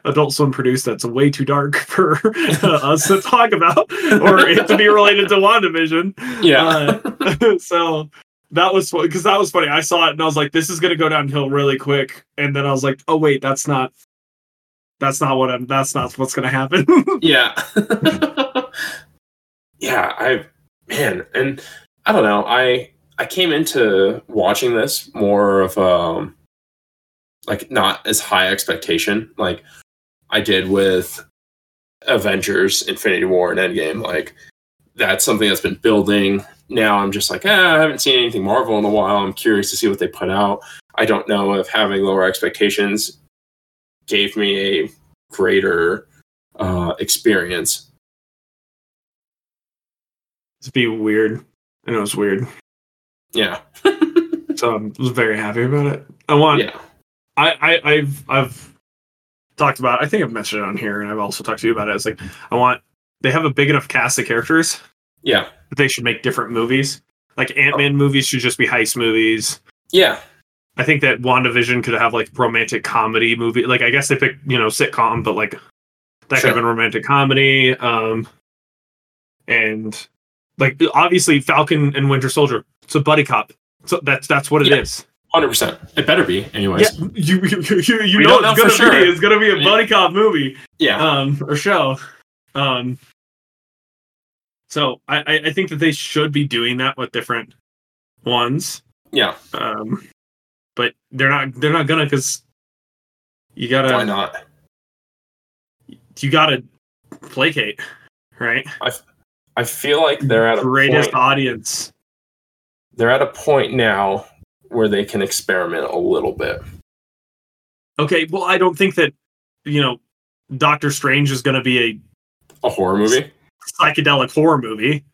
Adult Swim produced that's way too dark for us to talk about or it to be related to WandaVision. yeah. Uh, so that was because that was funny. I saw it and I was like, "This is gonna go downhill really quick," and then I was like, "Oh wait, that's not, that's not what I'm. That's not what's gonna happen." yeah. yeah, I man, and I don't know. I I came into watching this more of um like not as high expectation like I did with Avengers, Infinity War, and Endgame. Like that's something that's been building. Now I'm just like, ah, I haven't seen anything Marvel in a while. I'm curious to see what they put out. I don't know if having lower expectations gave me a greater uh, experience. It's be weird. I know it's weird. Yeah, So I was very happy about it. I want. yeah, I, I I've I've talked about. I think I've mentioned it on here, and I've also talked to you about it. It's like I want. They have a big enough cast of characters yeah, that they should make different movies. Like Ant Man movies should just be heist movies. yeah, I think that WandaVision could have like romantic comedy movie. Like I guess they picked, you know, sitcom, but like that could Sure. have been romantic comedy. Um and like obviously Falcon and Winter Soldier. It's a buddy cop. So that's that's what it Yeah. is. hundred percent. It better be, anyways. Yeah, you you, you, you We know it's gonna sure. be it's gonna be a buddy cop movie Yeah, um or show. Um so I, I I think that they should be doing that with different ones. yeah. Um but they're not they're not gonna because you gotta Why not? you gotta placate, right? I feel like they're at a Greatest point. audience. They're at a point now where they can experiment a little bit. Okay, well, I don't think that you know Doctor Strange is to be a A horror movie. psychedelic horror movie.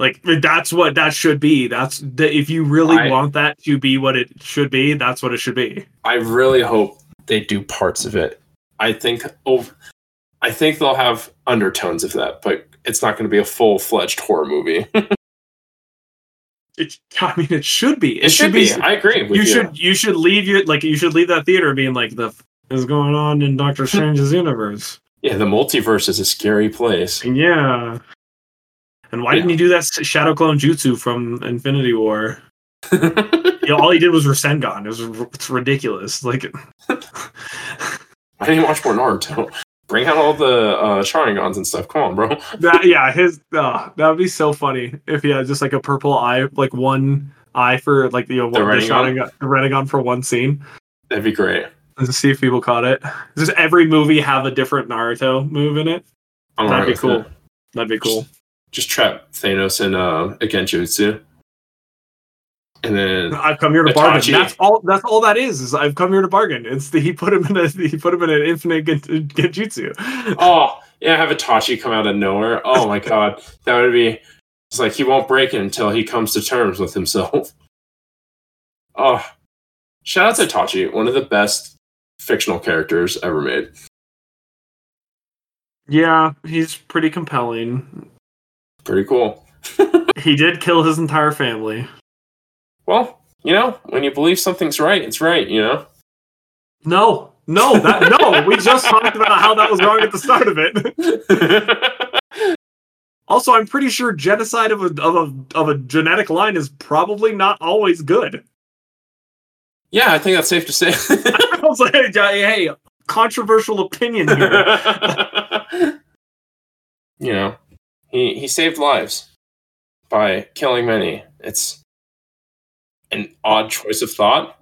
Like that's what that should be. That's the, if you really I- want that to be what it should be, that's what it should be. I really hope they do parts of it. I think over, I think they'll have undertones of that, but it's not going to be a full fledged horror movie. It, I mean, it should be. it should be. I agree with you you. should you should leave your like you should leave that theater being like the f- is going on in Doctor Strange's universe. Yeah, the multiverse is a scary place. Yeah. And why didn't he do that shadow clone jutsu from Infinity War? You know, all he did was Rasengan. It was it's ridiculous. Like I didn't watch more Naruto. Bring out all the uh, Sharingans and stuff. Come on, bro. that. Yeah, his uh, that would be so funny if he had just like a purple eye, like one eye for like you know The one, the Rinnegan? Sharingan, the Rinnegan for one scene. That'd be great. To see if people caught it. Does every movie have a different Naruto move in it? I'm That'd alright be cool. That'd be cool. Just trap Thanos in uh, a Genjutsu. And then I've come here to bargain. That's all. That's all that is. Is I've come here to bargain. It's the, he put him in a he put him in an infinite gen- genjutsu. Oh, yeah, have Itachi come out of nowhere. Oh my god. That would be it's like he won't break it until he comes to terms with himself. Oh. Shout out to Itachi, one of the best fictional characters ever made. Yeah, he's pretty compelling. Pretty cool. He did kill his entire family. Well, you know, when you believe something's right, it's right, you know? No, no, that no. We just talked about how that was wrong at the start of it. Also, I'm pretty sure genocide of a of a of a genetic line is probably not always good. yeah, I think that's safe to say. I was like, hey, hey, controversial opinion here. you know, he he saved lives by killing many. It's an odd choice of thought.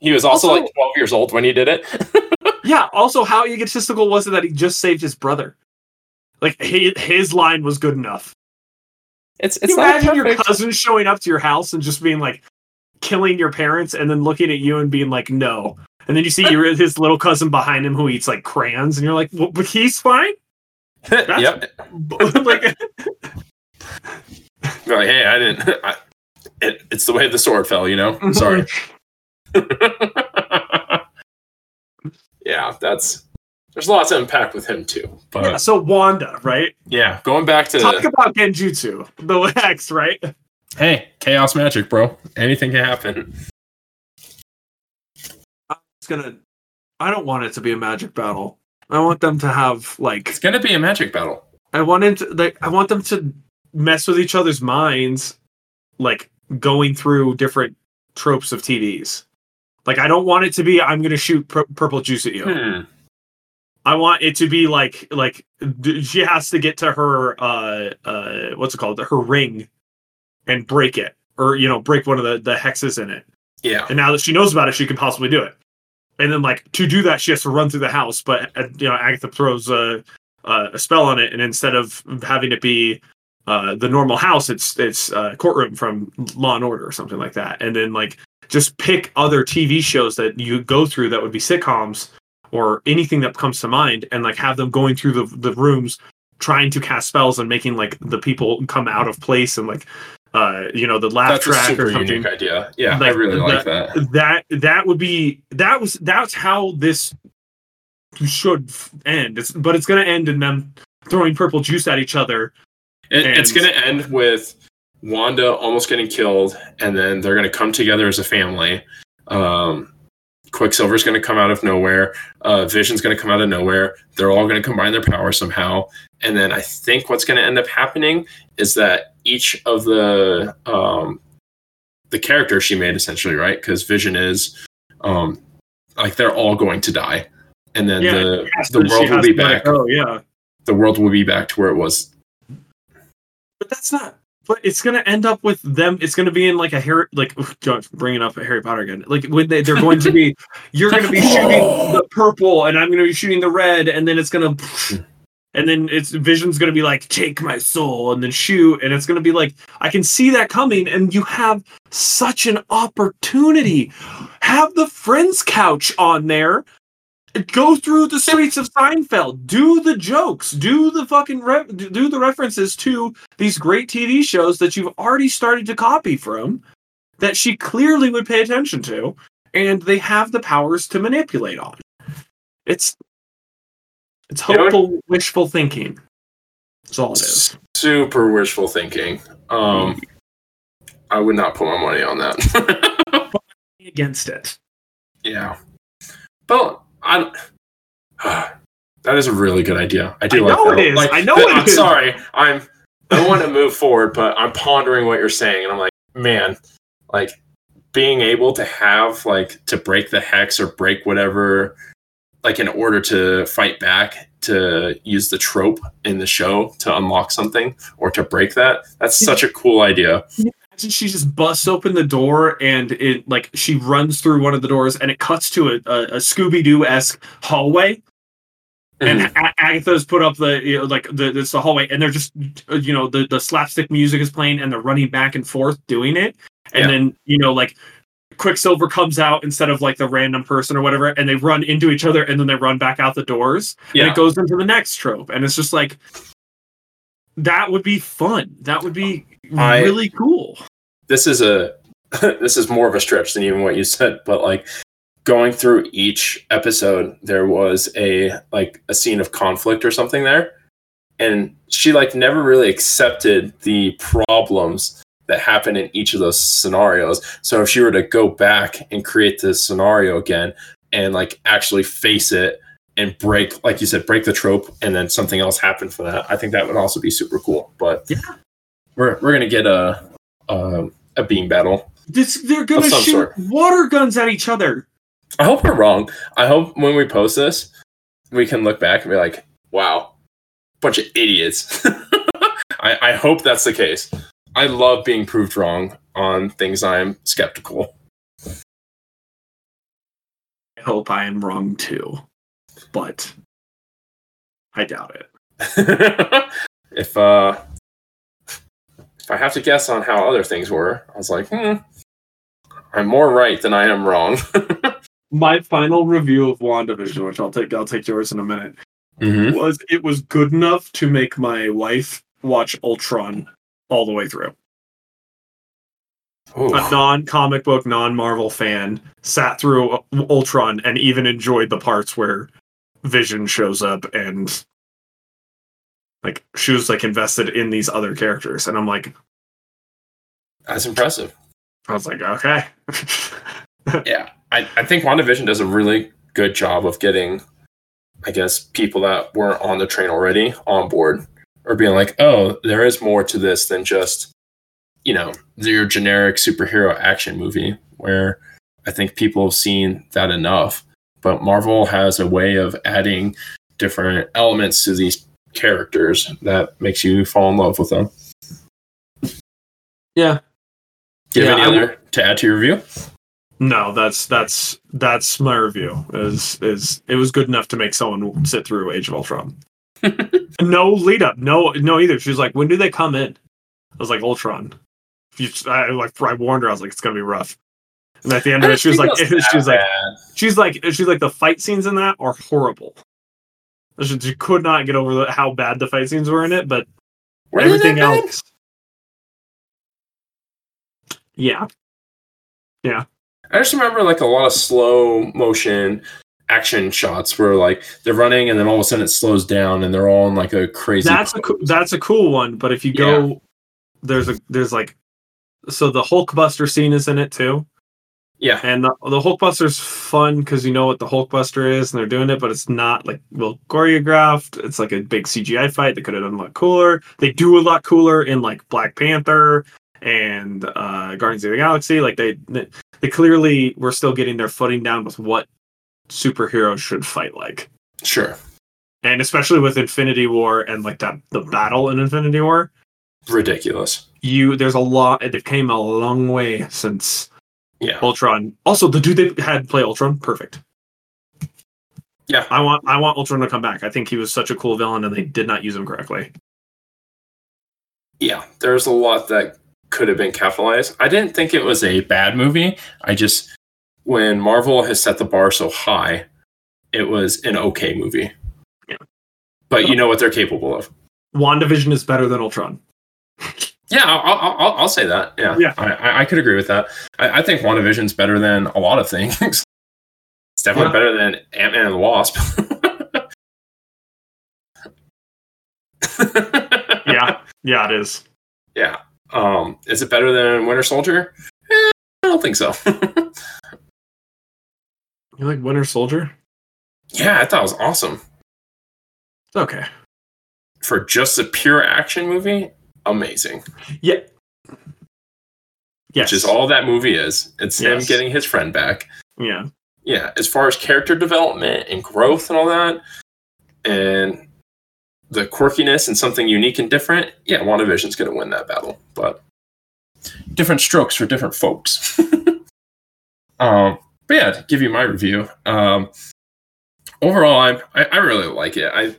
He was also, Also- like 12 years old when he did it. Yeah. Also, how egotistical was it that he just saved his brother? Like his, his line was good enough. It's it's you imagine your cousin showing up to your house and just being like killing your parents and then looking at you and being like no and then you see your his little cousin behind him who eats like crayons and you're like well, but he's fine yep. like Like, hey, I didn't. I, it, it's the way the sword fell, you know. Mhm. Sorry. yeah, that's. There's lots of impact with him too. But yeah, so wanda right yeah, going back to talk about genjutsu the x right hey, chaos magic, bro. Anything can happen. it's gonna i don't want it to be a magic battle i want them to have like It's gonna be a magic battle. I wanted to, like I want them to mess with each other's minds, like going through different tropes of TVs. Like I don't want it to be I'm gonna shoot pur- purple juice at you. Hmm. I want it to be like like d- she has to get to her uh uh what's it called her ring and break it or you know break one of the the hexes in it. Yeah. And now that she knows about it, she can possibly do it. And then, like to do that, she has to run through the house. But uh, you know, Agatha throws a a spell on it, and instead of having it be uh, the normal house, it's it's uh, courtroom from Law and Order or something like that. And then like just pick other TV shows that you go through that would be sitcoms or anything that comes to mind, and like have them going through the the rooms trying to cast spells and making like the people come out of place and like uh you know the laugh That's a track or something unique idea. Yeah, I Like, really like that. that that would be that was that's how this should end it's but it's going to end in them throwing purple juice at each other It, it's going to end with Wanda almost getting killed, and then they're going to come together as a family. Um, Quicksilver's going to come out of nowhere. Uh, Vision's going to come out of nowhere. They're all going to combine their power somehow. And then I think what's going to end up happening is that each of the um, the characters she made, essentially, right? Because Vision is um, like they're all going to die, and then Yeah, the the world will be to let it back. go, yeah The world will be back to where it was but that's not but it's going to end up with them it's going to be in like a harry like oof, bringing up harry potter again like when they, they're going to be you're going to be shooting the purple and i'm going to be shooting the red and then it's going to and then it's vision's to be like take my soul and then shoot and it's to be like i can see that coming and you have such an opportunity. Have the friends couch on there. Go through the streets of seinfeld. Do the jokes. Do the fucking re- do the references to these great tv shows that you've already started to copy from that she clearly would pay attention to and they have the powers to manipulate on. It's it's You know hopeful wishful thinking that's all it is super wishful thinking. Um, I would not put my money on that. against it yeah, but I. that is a really good idea. I do I like know that. it is. Like, I know th- it I'm is. sorry. I'm. I want to move forward, but I'm pondering what you're saying, and I'm like, man, like being able to have like to break the hex or break whatever, like in order to fight back to use the trope in the show to unlock something or to break that. That's such a cool idea. She just busts open the door and it like she runs through one of the doors and it cuts to a, a, a Scooby Doo esque hallway and Mhm. Agatha's put up the you know, like the it's the hallway and they're just uh, you know the the slapstick music is playing and they're running back and forth doing it and Yeah. then you know like Quicksilver comes out instead of like the random person or whatever and they run into each other and then they run back out the doors and it goes into the next trope and it's just like that would be fun. That would be I- really cool. This is a this is more of a stretch than even what you said but like going through each episode there was a like a scene of conflict or something there and she like never really accepted the problems that happen in each of those scenarios so if she were to go back and create this scenario again and like actually face it and break like you said break the trope and then something else happen for that i think that would also be super cool but Yeah. we're, we're gonna get a um, a beam battle This, they're gonna shoot sort. water guns at each other. I hope we're wrong. I hope when we post this, we can look back and be like, wow, bunch of idiots. I, I hope that's the case. I love being proved wrong on things I'm skeptical. I hope I am wrong too, but I doubt it. if uh if I have to guess on how other things were, I was like, hmm, I'm more right than I am wrong. My final review of WandaVision, which I'll take I'll take yours in a minute, mm-hmm. was it was good enough to make my wife watch Ultron all the way through. A non comic book, non Marvel fan sat through uh, Ultron and even enjoyed the parts where Vision shows up and like she was like invested in these other characters. And I'm like, That's impressive. I was like, okay. yeah. I, I think WandaVision does a really good job of getting, I guess, people that weren't on the train already on board or being like, oh, there is more to this than just, you know, your generic superhero action movie where I think people have seen that enough. But Marvel has a way of adding different elements to these characters that makes you fall in love with them. Yeah. Do you have Yeah, any I other to add to your review? No, that's that's that's my review. Is is it was good enough to make someone sit through Age of Ultron. no lead up, no no either. She's like, when do they come in? I was like, Ultron. You, I like I warned her. I was like, it's gonna be rough. And at the end of it, she was like, she was like, she's like, she's like, the fight scenes in that are horrible. She, she could not get over the, how bad the fight scenes were in it, but everything else, Yeah. yeah, I just remember like a lot of slow motion action shots where like they're running and then all of a sudden it slows down and they're all in like a crazy. that's a coo- that's a cool one. But if you go, there's a there's like, so the Hulkbuster scene is in it too. yeah, And the, the Hulkbuster's fun because you know what the Hulkbuster is and they're doing it, but it's not like well choreographed. It's like a big CGI fight. They could have done a lot cooler. They do a lot cooler in like Black Panther and uh Guardians of the Galaxy. Like they, they clearly were still getting their footing down with what superheroes should fight like. sure, And especially with Infinity War and like that the battle in Infinity War, ridiculous. you there's a lot it came a long way since Yeah, Ultron. Also, the dude they had play Ultron, perfect. Yeah. I want I want Ultron to come back. I think he was such a cool villain, and they did not use him correctly. yeah. There's a lot that could have been capitalized. I didn't think it was a bad movie. I just when Marvel has set the bar so high, it was an okay movie. Yeah. But you know what they're capable of. WandaVision is better than Ultron. Yeah, I'll, I'll, I'll- I'll say that. Yeah, Yeah. I, I- I could agree with that. I, I think WandaVision's better than a lot of things. it's definitely Yeah. better than Ant Man and the Wasp. Yeah, yeah, it is. yeah. Um, is it better than Winter Soldier? Eh, I don't think so. You like Winter Soldier? yeah, I thought it was awesome It's okay. for just a pure action movie. Amazing, Yeah. Yes. which is all that movie is. It's him getting his friend back. Yeah. yeah, as far as character development and growth and all that, and the quirkiness and something unique and different, yeah, WandaVision's going to win that battle. But different strokes for different folks. um, but yeah, to give you my review, um, overall, I, I I really like it. I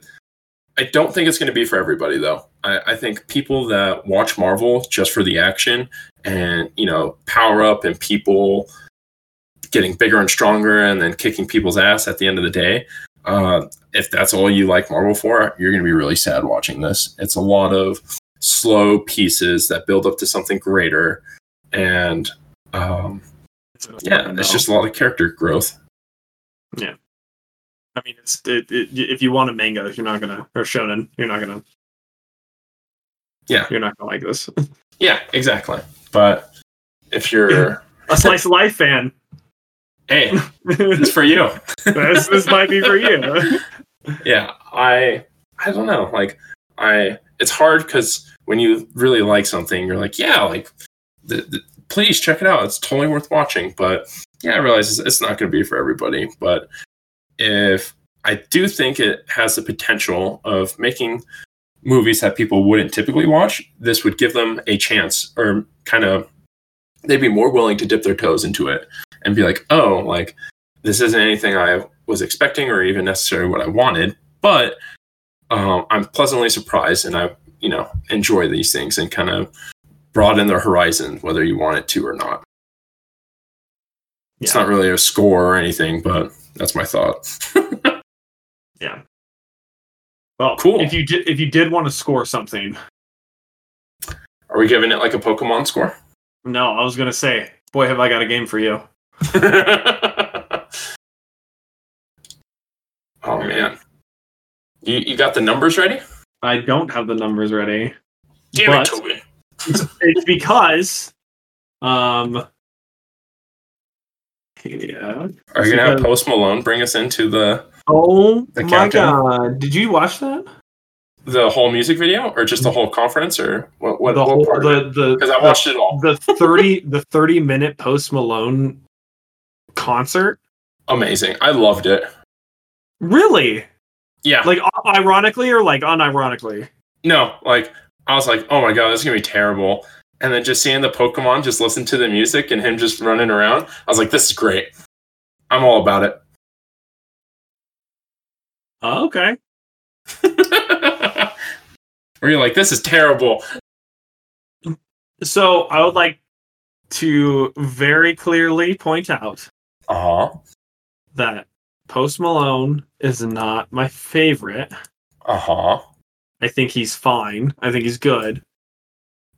I don't think it's going to be for everybody though. I, I think people that watch Marvel just for the action and you know power up and people getting bigger and stronger and then kicking people's ass at the end of the day. Uh, if that's all you like Marvel for, you're going to be really sad watching this. It's a lot of slow pieces that build up to something greater. And um, yeah, it's just a lot of character growth. Yeah, I mean, it's it, it, if you want a manga, you're not gonna or shonen, you're not gonna. Yeah. You're not gonna like this. Yeah, exactly. But if you're, a slice of life fan. hey, it's for you. this, this might be for you. yeah i i don't know like i it's hard because when you really like something you're like yeah like the, the, please check it out. It's totally worth watching but yeah i realize it's, not going to be for everybody. But if i do think it has the potential of making movies that people wouldn't typically watch this would give them a chance or kind of they'd be more willing to dip their toes into it and be like oh like this isn't anything i was expecting or even necessarily what I wanted, but um, I'm pleasantly surprised and I, you know, enjoy these things and kind of broaden their horizon, whether you want it to or not. It's not really a score or anything, but that's my thought. Yeah. Well, Cool. If you did, if you did want to score something, Are we giving it like a Pokemon score? no, I was gonna say, boy, have I got a game for you. oh man. You you got the numbers ready? I don't have the numbers ready. Damn But- it, Toby. It's, it's because, um, yeah. Are you gonna have Post Malone bring us into the Oh The my countdown? god! Did you watch that? the whole music video or just the whole conference or what what, the what whole part? the the Because I watched it all. the thirty the thirty minute Post Malone concert. Amazing. I loved it. Really? Yeah. Like ironically or like unironically? No, like I was like, oh my god, this is gonna be terrible. And then just seeing the Pokemon just listen to the music and him just running around, I was like, this is great. I'm all about it. Oh, okay. Where you're like, this is terrible. So I would like to very clearly point out Uh huh. that Post Malone is not my favorite. Uh huh. I think he's fine. I think he's good.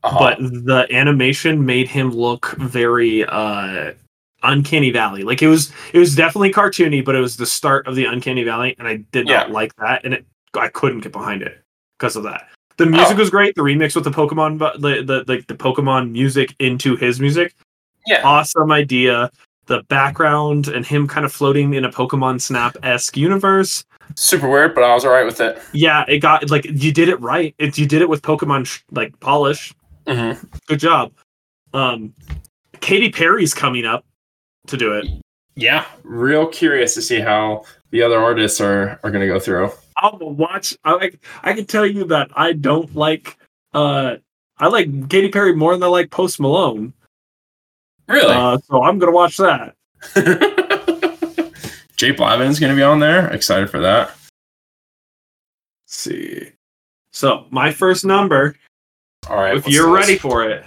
Uh-huh. But the animation made him look very uh uncanny valley. Like it was it was definitely cartoony, but it was the start of the uncanny valley and I did not like that and it I couldn't get behind it because of that. The music Oh. was great, the remix with the Pokemon the, the like the Pokemon music into his music. yeah. Awesome idea. The background and him kind of floating in a Pokemon Snap esque universe. Super weird, but I was alright with it. Yeah, it got like you did it right. It, you did it with Pokemon sh- like polish. Mm-hmm. Good job. Um, Katy Perry's coming up to do it. Yeah. Real curious to see how the other artists are are gonna go through. I'll watch. I like. I can tell you that I don't like. Uh, I like Katy Perry more than I like Post Malone. Really? Uh, so I'm gonna watch that. J Balvin's gonna be on there. Excited for that. Let's see. So my first number, All right. if you're this? ready for it,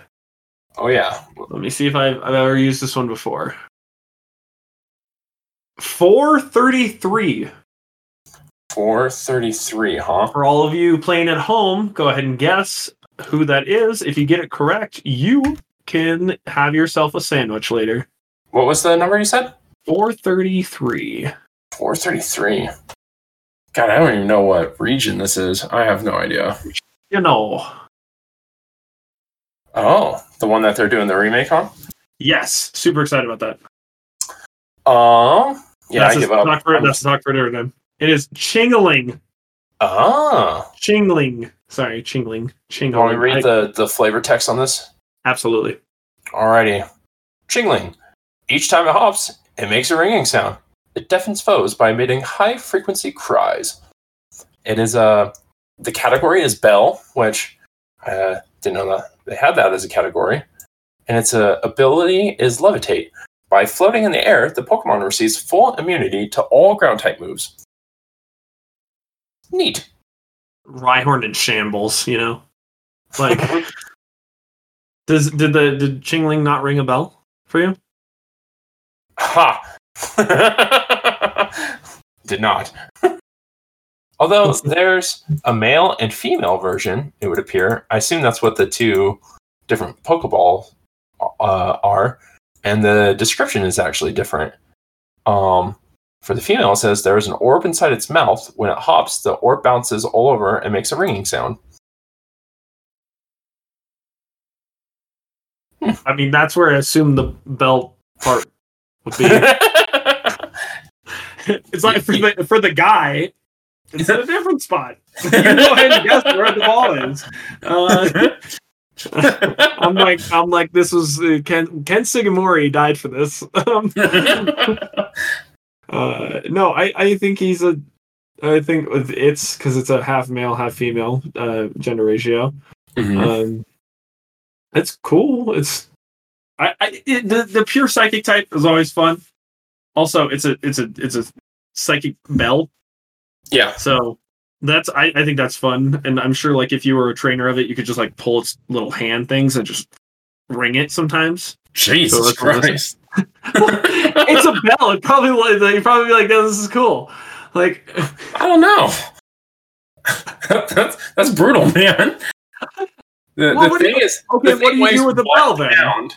Oh yeah. let me see if I've, I've ever used this one before. Four thirty-three. Four thirty-three, huh? For all of you playing at home, go ahead and guess who that is. If you get it correct, you can have yourself a sandwich later. What was the number you said? 433. Four thirty-three. God, I don't even know what region this is. I have no idea. You know. Oh, the one that they're doing the remake on. Yes, super excited about that. Um. Yeah, that's I give up. For, that's talk for time. It is Chingling. Ah. Chingling. Sorry, Chingling. You want Chingling. to read I- the, the flavor text on this? Absolutely. Alrighty. Chingling. Each time it hops, it makes a ringing sound. It deafens foes by emitting high frequency cries. It is Uh, the category is bell, which I uh, didn't know that they had that as a category. And its uh, ability is levitate. By floating in the air, the Pokemon receives full immunity to all ground type moves. Neat. Rhyhorn in shambles, you know? Like, does did the did Chingling not ring a bell for you? Ha! Did not. Although there's a male and female version, it would appear. I assume that's what the two different Pokeball uh, are, and the description is actually different. Um, for the female, it says there is an orb inside its mouth. When it hops, the orb bounces all over and makes a ringing sound. I mean, that's where I assume the bell part would be. it's like for the for the guy, it's at a different spot. You go ahead and guess where the ball is. Uh, I'm like, I'm like, this was uh, Ken Ken Sugimori died for this. Um, uh, no, I I think he's a. I think it's because it's a half male, half female uh, gender ratio. Mhm. Um, it's cool. It's I, I it, the the pure psychic type is always fun. Also, it's a it's a it's a psychic bell, yeah. so that's I, I think that's fun, and I'm sure like if you were a trainer of it, you could just like pull its little hand things and just ring it sometimes. Jesus what Christ. it's a bell. It probably like you probably be like, "No, this is cool." Like, I don't know. that's that's brutal, man. The, Well, the thing you- is, okay, what do you do with the bell then?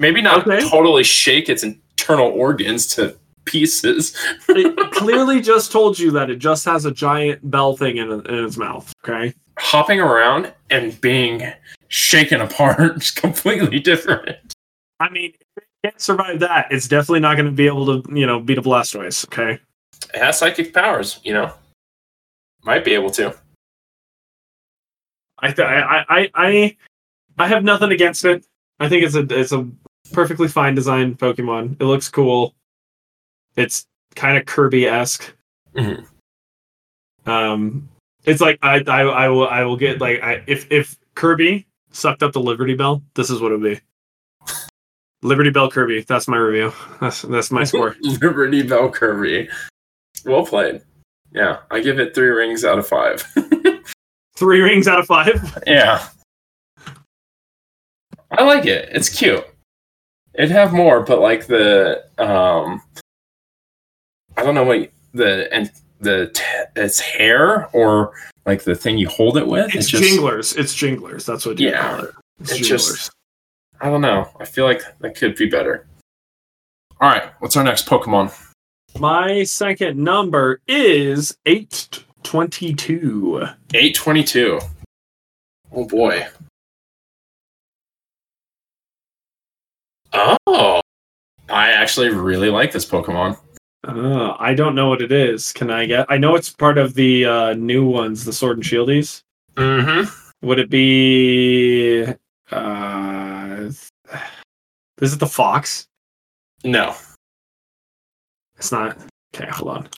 Maybe not Okay. totally shake its internal organs to pieces. it clearly just told you that it just has a giant bell thing in, in its mouth. Okay. Hopping around and being shaken apart is completely different. I mean, if it can't survive that, it's definitely not going to be able to, you know, beat a Blastoise. Okay. It has psychic powers, you know. Might be able to. I, th- I, I, I, I have nothing against it. I think it's a, it's a perfectly fine designed Pokemon. It looks cool. It's kind of Kirby esque. Mhm. Um, it's like I, I, I will, I will get like I, if if Kirby sucked up the Liberty Bell, this is what it would be. Liberty Bell Kirby. That's my review. That's that's my score. Liberty Bell Kirby. Well played. Yeah, I give it three rings out of five. Three rings out of five. yeah. I like it. It's cute. It'd have more, but like the um I don't know what the and the t- its hair or like the thing you hold it with. It's just jinglers. It's jinglers. That's what you Yeah. call it. It's, It's jinglers. just- I don't know. I feel like that could be better. All right, what's our next Pokemon? My second number is eight twenty-two. 822. Oh boy. Oh. I actually really like this Pokemon. Uh, I don't know what it is. Can I get? I know it's part of the uh, new ones, the Sword and Shieldies. Mm-hmm. Would it be? Uh, is it the fox? No. It's not. Okay, hold on.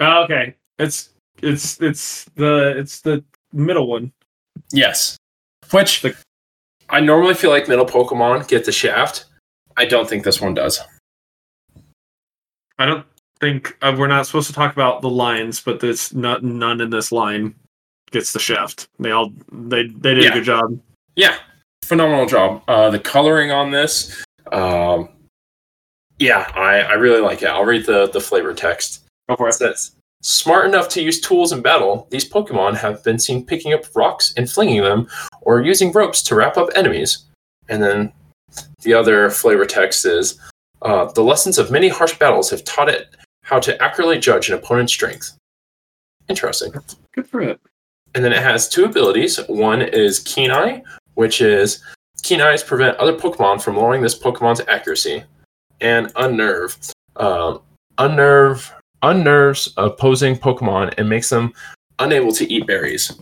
Oh, okay, it's it's it's the it's the middle one. Yes. Which The- I normally feel like middle Pokemon get the shaft. I don't think this one does. I don't think uh, we're not supposed to talk about the lines, but there's not none in this line gets the shaft. They all they they did Yeah. a good job. Yeah. Phenomenal job. Uh, the coloring on this. Um, yeah, I, I really like it. I'll read the, the flavor text. Go for It says, Smart enough to use tools in battle, these Pokemon have been seen picking up rocks and flinging them, or using ropes to wrap up enemies. And then the other flavor text is uh, The lessons of many harsh battles have taught it how to accurately judge an opponent's strength. Interesting. Good for it. And then it has two abilities. One is Keen Eye, which is Keen Eyes prevent other Pokemon from lowering this Pokemon's accuracy. And Unnerve. Um, unnerve unnerves opposing Pokemon and makes them unable to eat berries.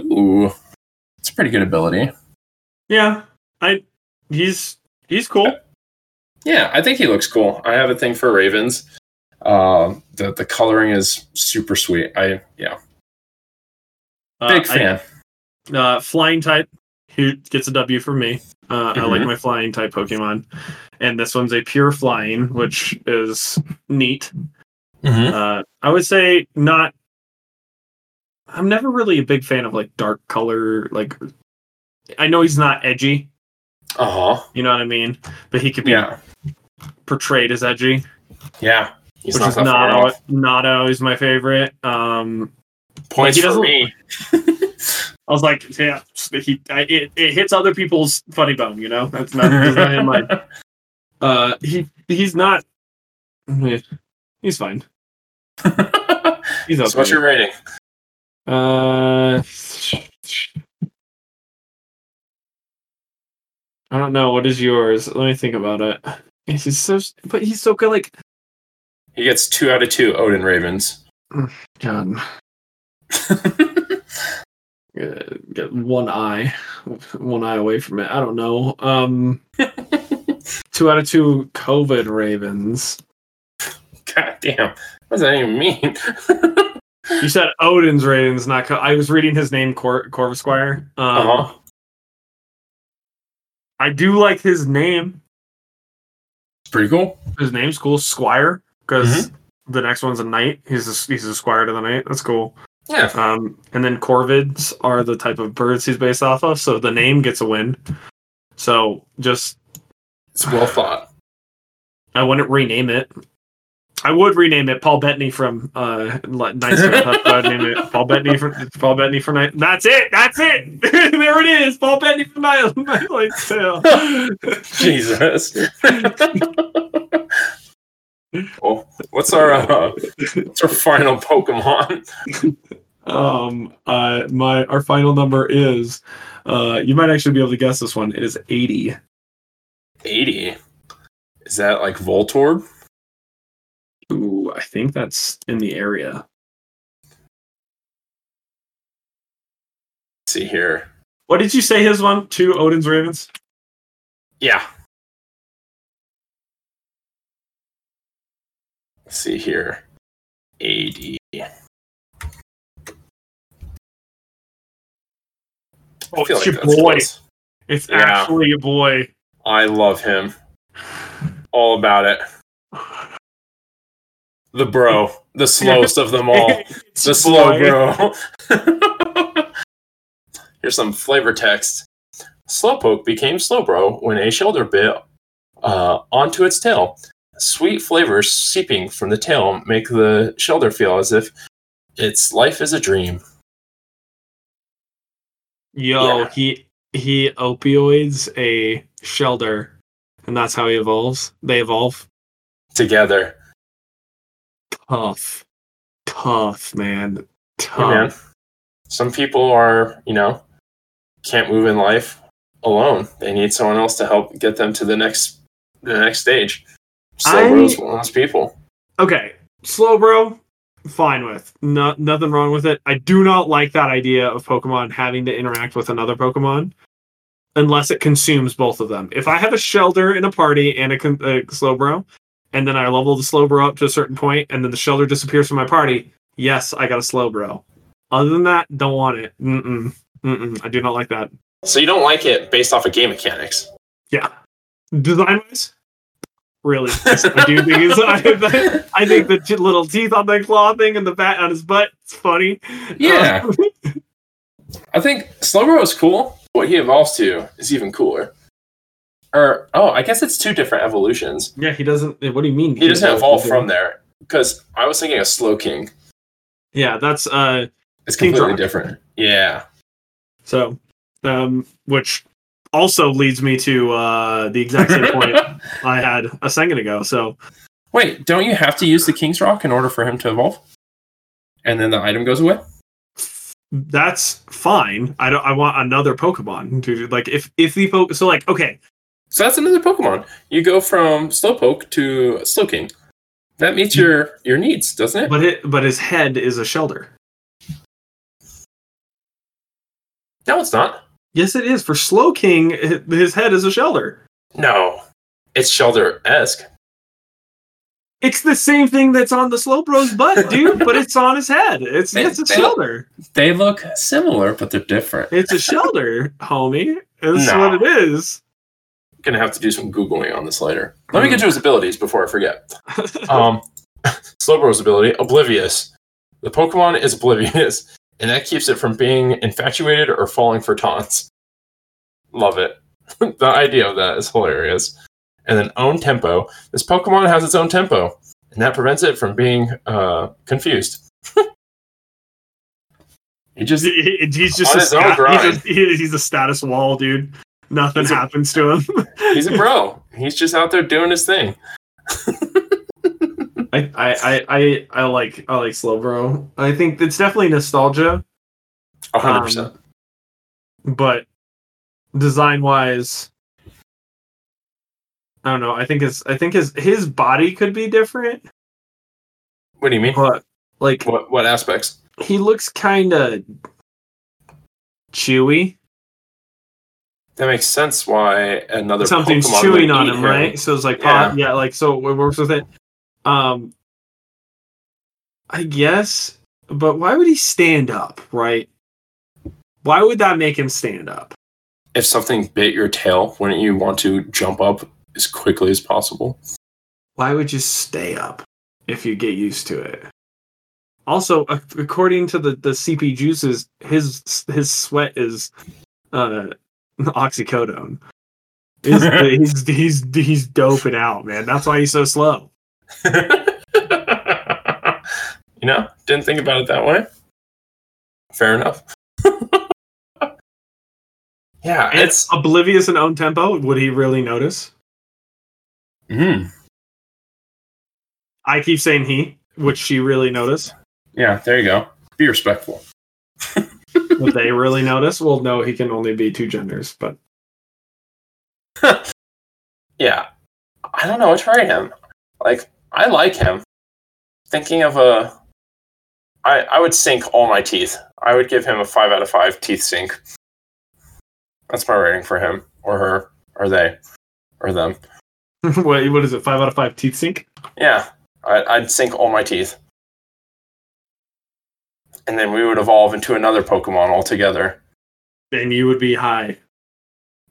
Ooh. It's a pretty good ability. Yeah, I he's he's cool. Yeah, I think he looks cool. I have a thing for Ravens. Um, the the coloring is super sweet. I yeah, Uh, big I- fan. uh, flying type. He gets a W for me. Uh, I like Mhm. my flying type Pokemon, and this one's a pure flying, which is neat. Mhm. Uh, I would say not. I'm never really a big fan of like dark color. Like, I know he's not edgy. Uh huh. You know what I mean? But he could be Yeah. portrayed as edgy, Yeah. He's which not is not not always my favorite. Um, Points he for me. I was like, yeah, he I, it, it hits other people's funny bone. You know, that's not, that's not in mine. Uh, he he's not. He's fine. He's okay. so what's your rating? Uh, I don't know. What is yours? Let me think about it. He's so, but he's so good. Like, He gets two out of two Odin Ravens. God, uh, get one eye, one eye away from it. I don't know. Um, two out of two COVID Ravens. God damn. What does that even mean? You said Odin's Ravens, not. Co- I was reading his name, Cor- Corvisquire. Um, uh-huh. I do like his name. It's pretty cool. His name's cool, Squire, because the next one's a knight. He's a, he's a squire to the knight. That's cool. Yeah. Um, and then corvids are the type of birds he's based off of. So the name gets a win. So just It's well thought. I wouldn't rename it. I would rename it Paul Bettany from uh would name it Paul Bettany from Paul Bettany from Night. That's it. That's it. there it is. Paul Bettany from Night. Nightlight's Tale. Jesus. what's our uh, what's our final Pokemon? Um. Uh. My our final number is. Uh. You might actually be able to guess this one. It is eighty. 80. Is that like Voltorb? Ooh. I think that's in the area. Let's see here. What did you say his one? Two Odin's Ravens. Yeah. Let's see here. AD. Oh, it's like your boy. close. It's Yeah. actually your boy. I love him. All about it. The bro. The slowest of them all. The slow bro. Here's some flavor text. Slowpoke became Slowbro when a Shellder bit uh, onto its tail. Sweet flavors seeping from the tail make the Shellder feel as if its life is a dream. Yo, Yeah. he he opioids a Shellder, and that's how he evolves. They evolve. Together. Tough, tough, man. Tough. man. Some people are, you know, can't move in life alone. They need someone else to help get them to the next the next stage. I- Slowbro's one of those people. Okay, slow bro, fine with. No, nothing wrong with it. I do not like that idea of Pokemon having to interact with another Pokemon unless it consumes both of them. If I have a Shellder in a party and a, a Slowbro, and then I level the Slowbro up to a certain point, and then the Shellder disappears from my party, yes, I got a Slowbro. Other than that, don't want it. Mm-mm. Mm-mm. I do not like that. So you don't like it based off of game mechanics. Yeah. Design wise, really. I do think it's, I, I think the little teeth on the claw thing and the bat on his butt, it's funny. Yeah. I think Slowbro is cool. What he evolves to is even cooler. Or oh, I guess it's two different evolutions. yeah, he doesn't. What do you mean? He doesn't evolve from there because I was thinking of Slowking. Yeah, that's uh. It's completely Rock. different. Yeah. So, um, which also leads me to uh the exact same point I had a second ago. So Wait, don't you have to use the King's Rock in order for him to evolve? And then the item goes away? that's fine. I don't. I want another Pokemon to like if if the po- so like okay So that's another Pokemon. You go from Slowpoke to Slowking. That meets your your needs, doesn't it? but it but his head is a Shellder. No, it's not. Yes, it is. For Slowking, his head is a Shellder. No. It's Shellder esque. It's the same thing that's on the Slowbro's butt, dude, but it's on his head. It's They- it's a they- Shellder. They look similar, but they're different. It's a Shellder, homie. That's No. what it is. Gonna have to do some googling on this later. Let me get to his abilities before I forget. Um, Slowbro's ability, Oblivious. The Pokemon is oblivious, and that keeps it from being infatuated or falling for taunts. Love it. the idea of that is hilarious. And then Own Tempo. This Pokemon has its own tempo, and that prevents it from being uh, confused. he just He- he- he's just a his own stat- grind. he's, a, he- he's a status wall, dude. Nothing He's a- happens to him. he's a bro. he's just out there doing his thing. I, I, I, I, I like I like Slowbro. I think it's definitely nostalgia, A hundred Um, percent. but design wise, I don't know. I think his I think his his body could be different, What do you mean? but like What what aspects? he looks kind of chewy. That makes sense. Why another Something's Pokemon chewing on eat him, right? So it's like, yeah, yeah like so it works with it. Um, I guess, but why would he stand up, right? Why would that make him stand up? If something bit your tail, wouldn't you want to jump up as quickly as possible? Why would you stay up? if you get used to it. Also, according to the the CP juices, his his sweat is uh oxycodone. He's, he's he's he's doping out, man. That's why he's so slow. you know, didn't think about it that way. Fair enough. yeah, And it's oblivious and own tempo. Would he really notice? mm, I keep saying he. Would she really notice? yeah. There you go. Be respectful. Would they really notice? Well, no, he can only be two genders, but Yeah, I don't know what to rate him. Like, I like him. Thinking of a, I I would sink all my teeth. I would give him a five out of five teeth sink. That's my rating for him or her or they or them. what, what is it? Five out of five teeth sink? Yeah, I, I'd sink all my teeth. And then we would evolve into another Pokemon altogether. And you would be high.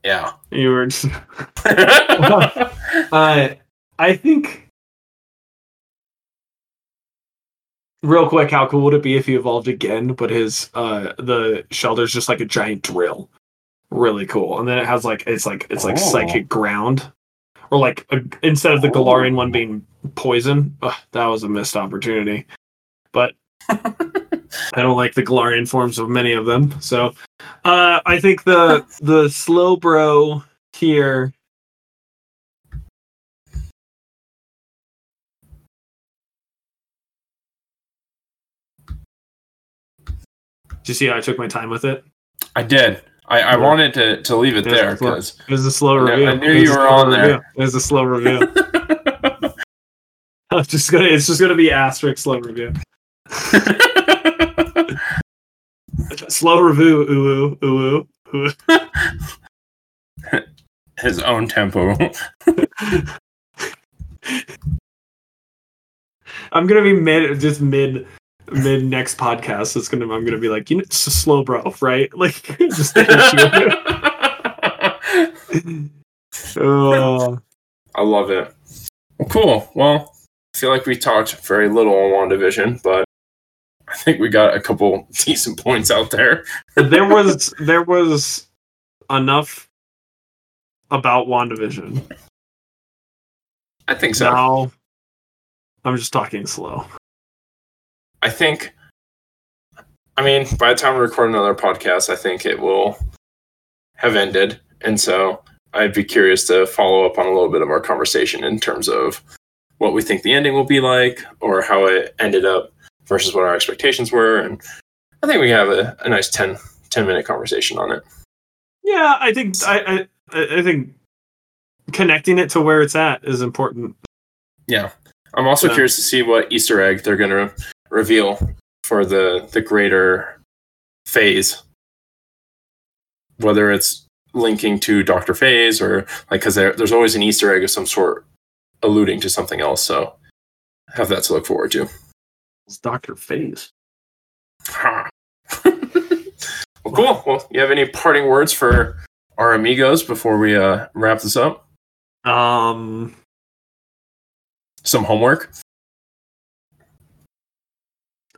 Yeah. You were just. Uh, I think. Real quick, how cool would it be if he evolved again, but his uh the Shellder's just like a giant drill, really cool. And then it has like it's like it's like Oh. psychic ground, or like a, instead of the Galarian one being poison, ugh, that was a missed opportunity. But I don't like the Galarian forms of many of them, so uh I think the the slow bro here Did you see how I took my time with it? I did. I, I Yeah. wanted to, to leave it Yeah, there because It was a slow review. I knew It you were on there. review. It was a slow review. I'm just gonna. It's just gonna be asterisk slow review. Slow review. Ooh ooh ooh. ooh. his own tempo. I'm gonna be mid, just mid, mid next podcast. It's gonna. I'm gonna be like, you know, it's a slow bro, right? Like, just issue. oh, I love it. Well, cool. Well, I feel like we talked very little on WandaVision, but I think we got a couple decent points out there. there was there was enough about Wandavision. I think so. Now, I'm just talking slow. I think, I mean, by the time we record another podcast, I think it will have ended. And so I'd be curious to follow up on a little bit of our conversation in terms of what we think the ending will be like or how it ended up versus what our expectations were. And I think we have a, a nice 10, 10 minute conversation on it. Yeah, I think I, I I think connecting it to where it's at is important. Yeah. I'm also Yeah. curious to see what Easter egg they're going to reveal for the the greater phase. Whether it's linking to Doctor Phase or like because there, there's always an Easter egg of some sort alluding to something else. So have that to look forward to. It's Doctor Phase. Well, cool. Well, you have any parting words for our amigos before we uh, wrap this up? Um, Some homework.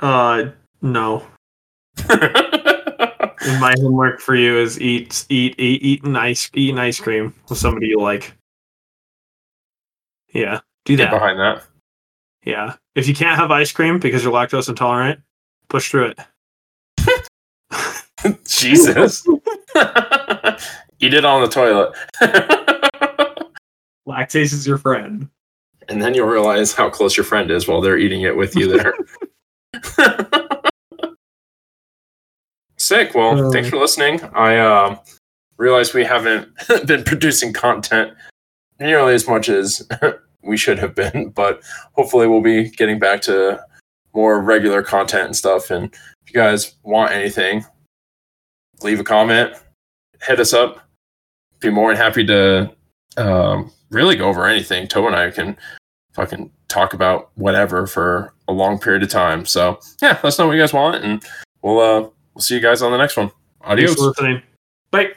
uh, no. My homework for you is eat eat eat eat an ice eat an ice cream with somebody you like. Yeah, do Get behind that. Yeah, if you can't have ice cream because you're lactose intolerant, push through it. Jesus. Eat it on the toilet. Lactase is your friend. and then you'll realize how close your friend is while they're eating it with you there. Sick. Well, Uh. thanks for listening. I um, realize we haven't been producing content nearly as much as we should have been, but hopefully we'll be getting back to more regular content and stuff. And if you guys want anything, leave a comment, hit us up. Be more than happy to um, really go over anything. Toe and I can fucking talk about whatever for a long period of time. So yeah, let us know what you guys want, and we'll uh we'll see you guys on the next one. Adios. Thanks for listening. Bye.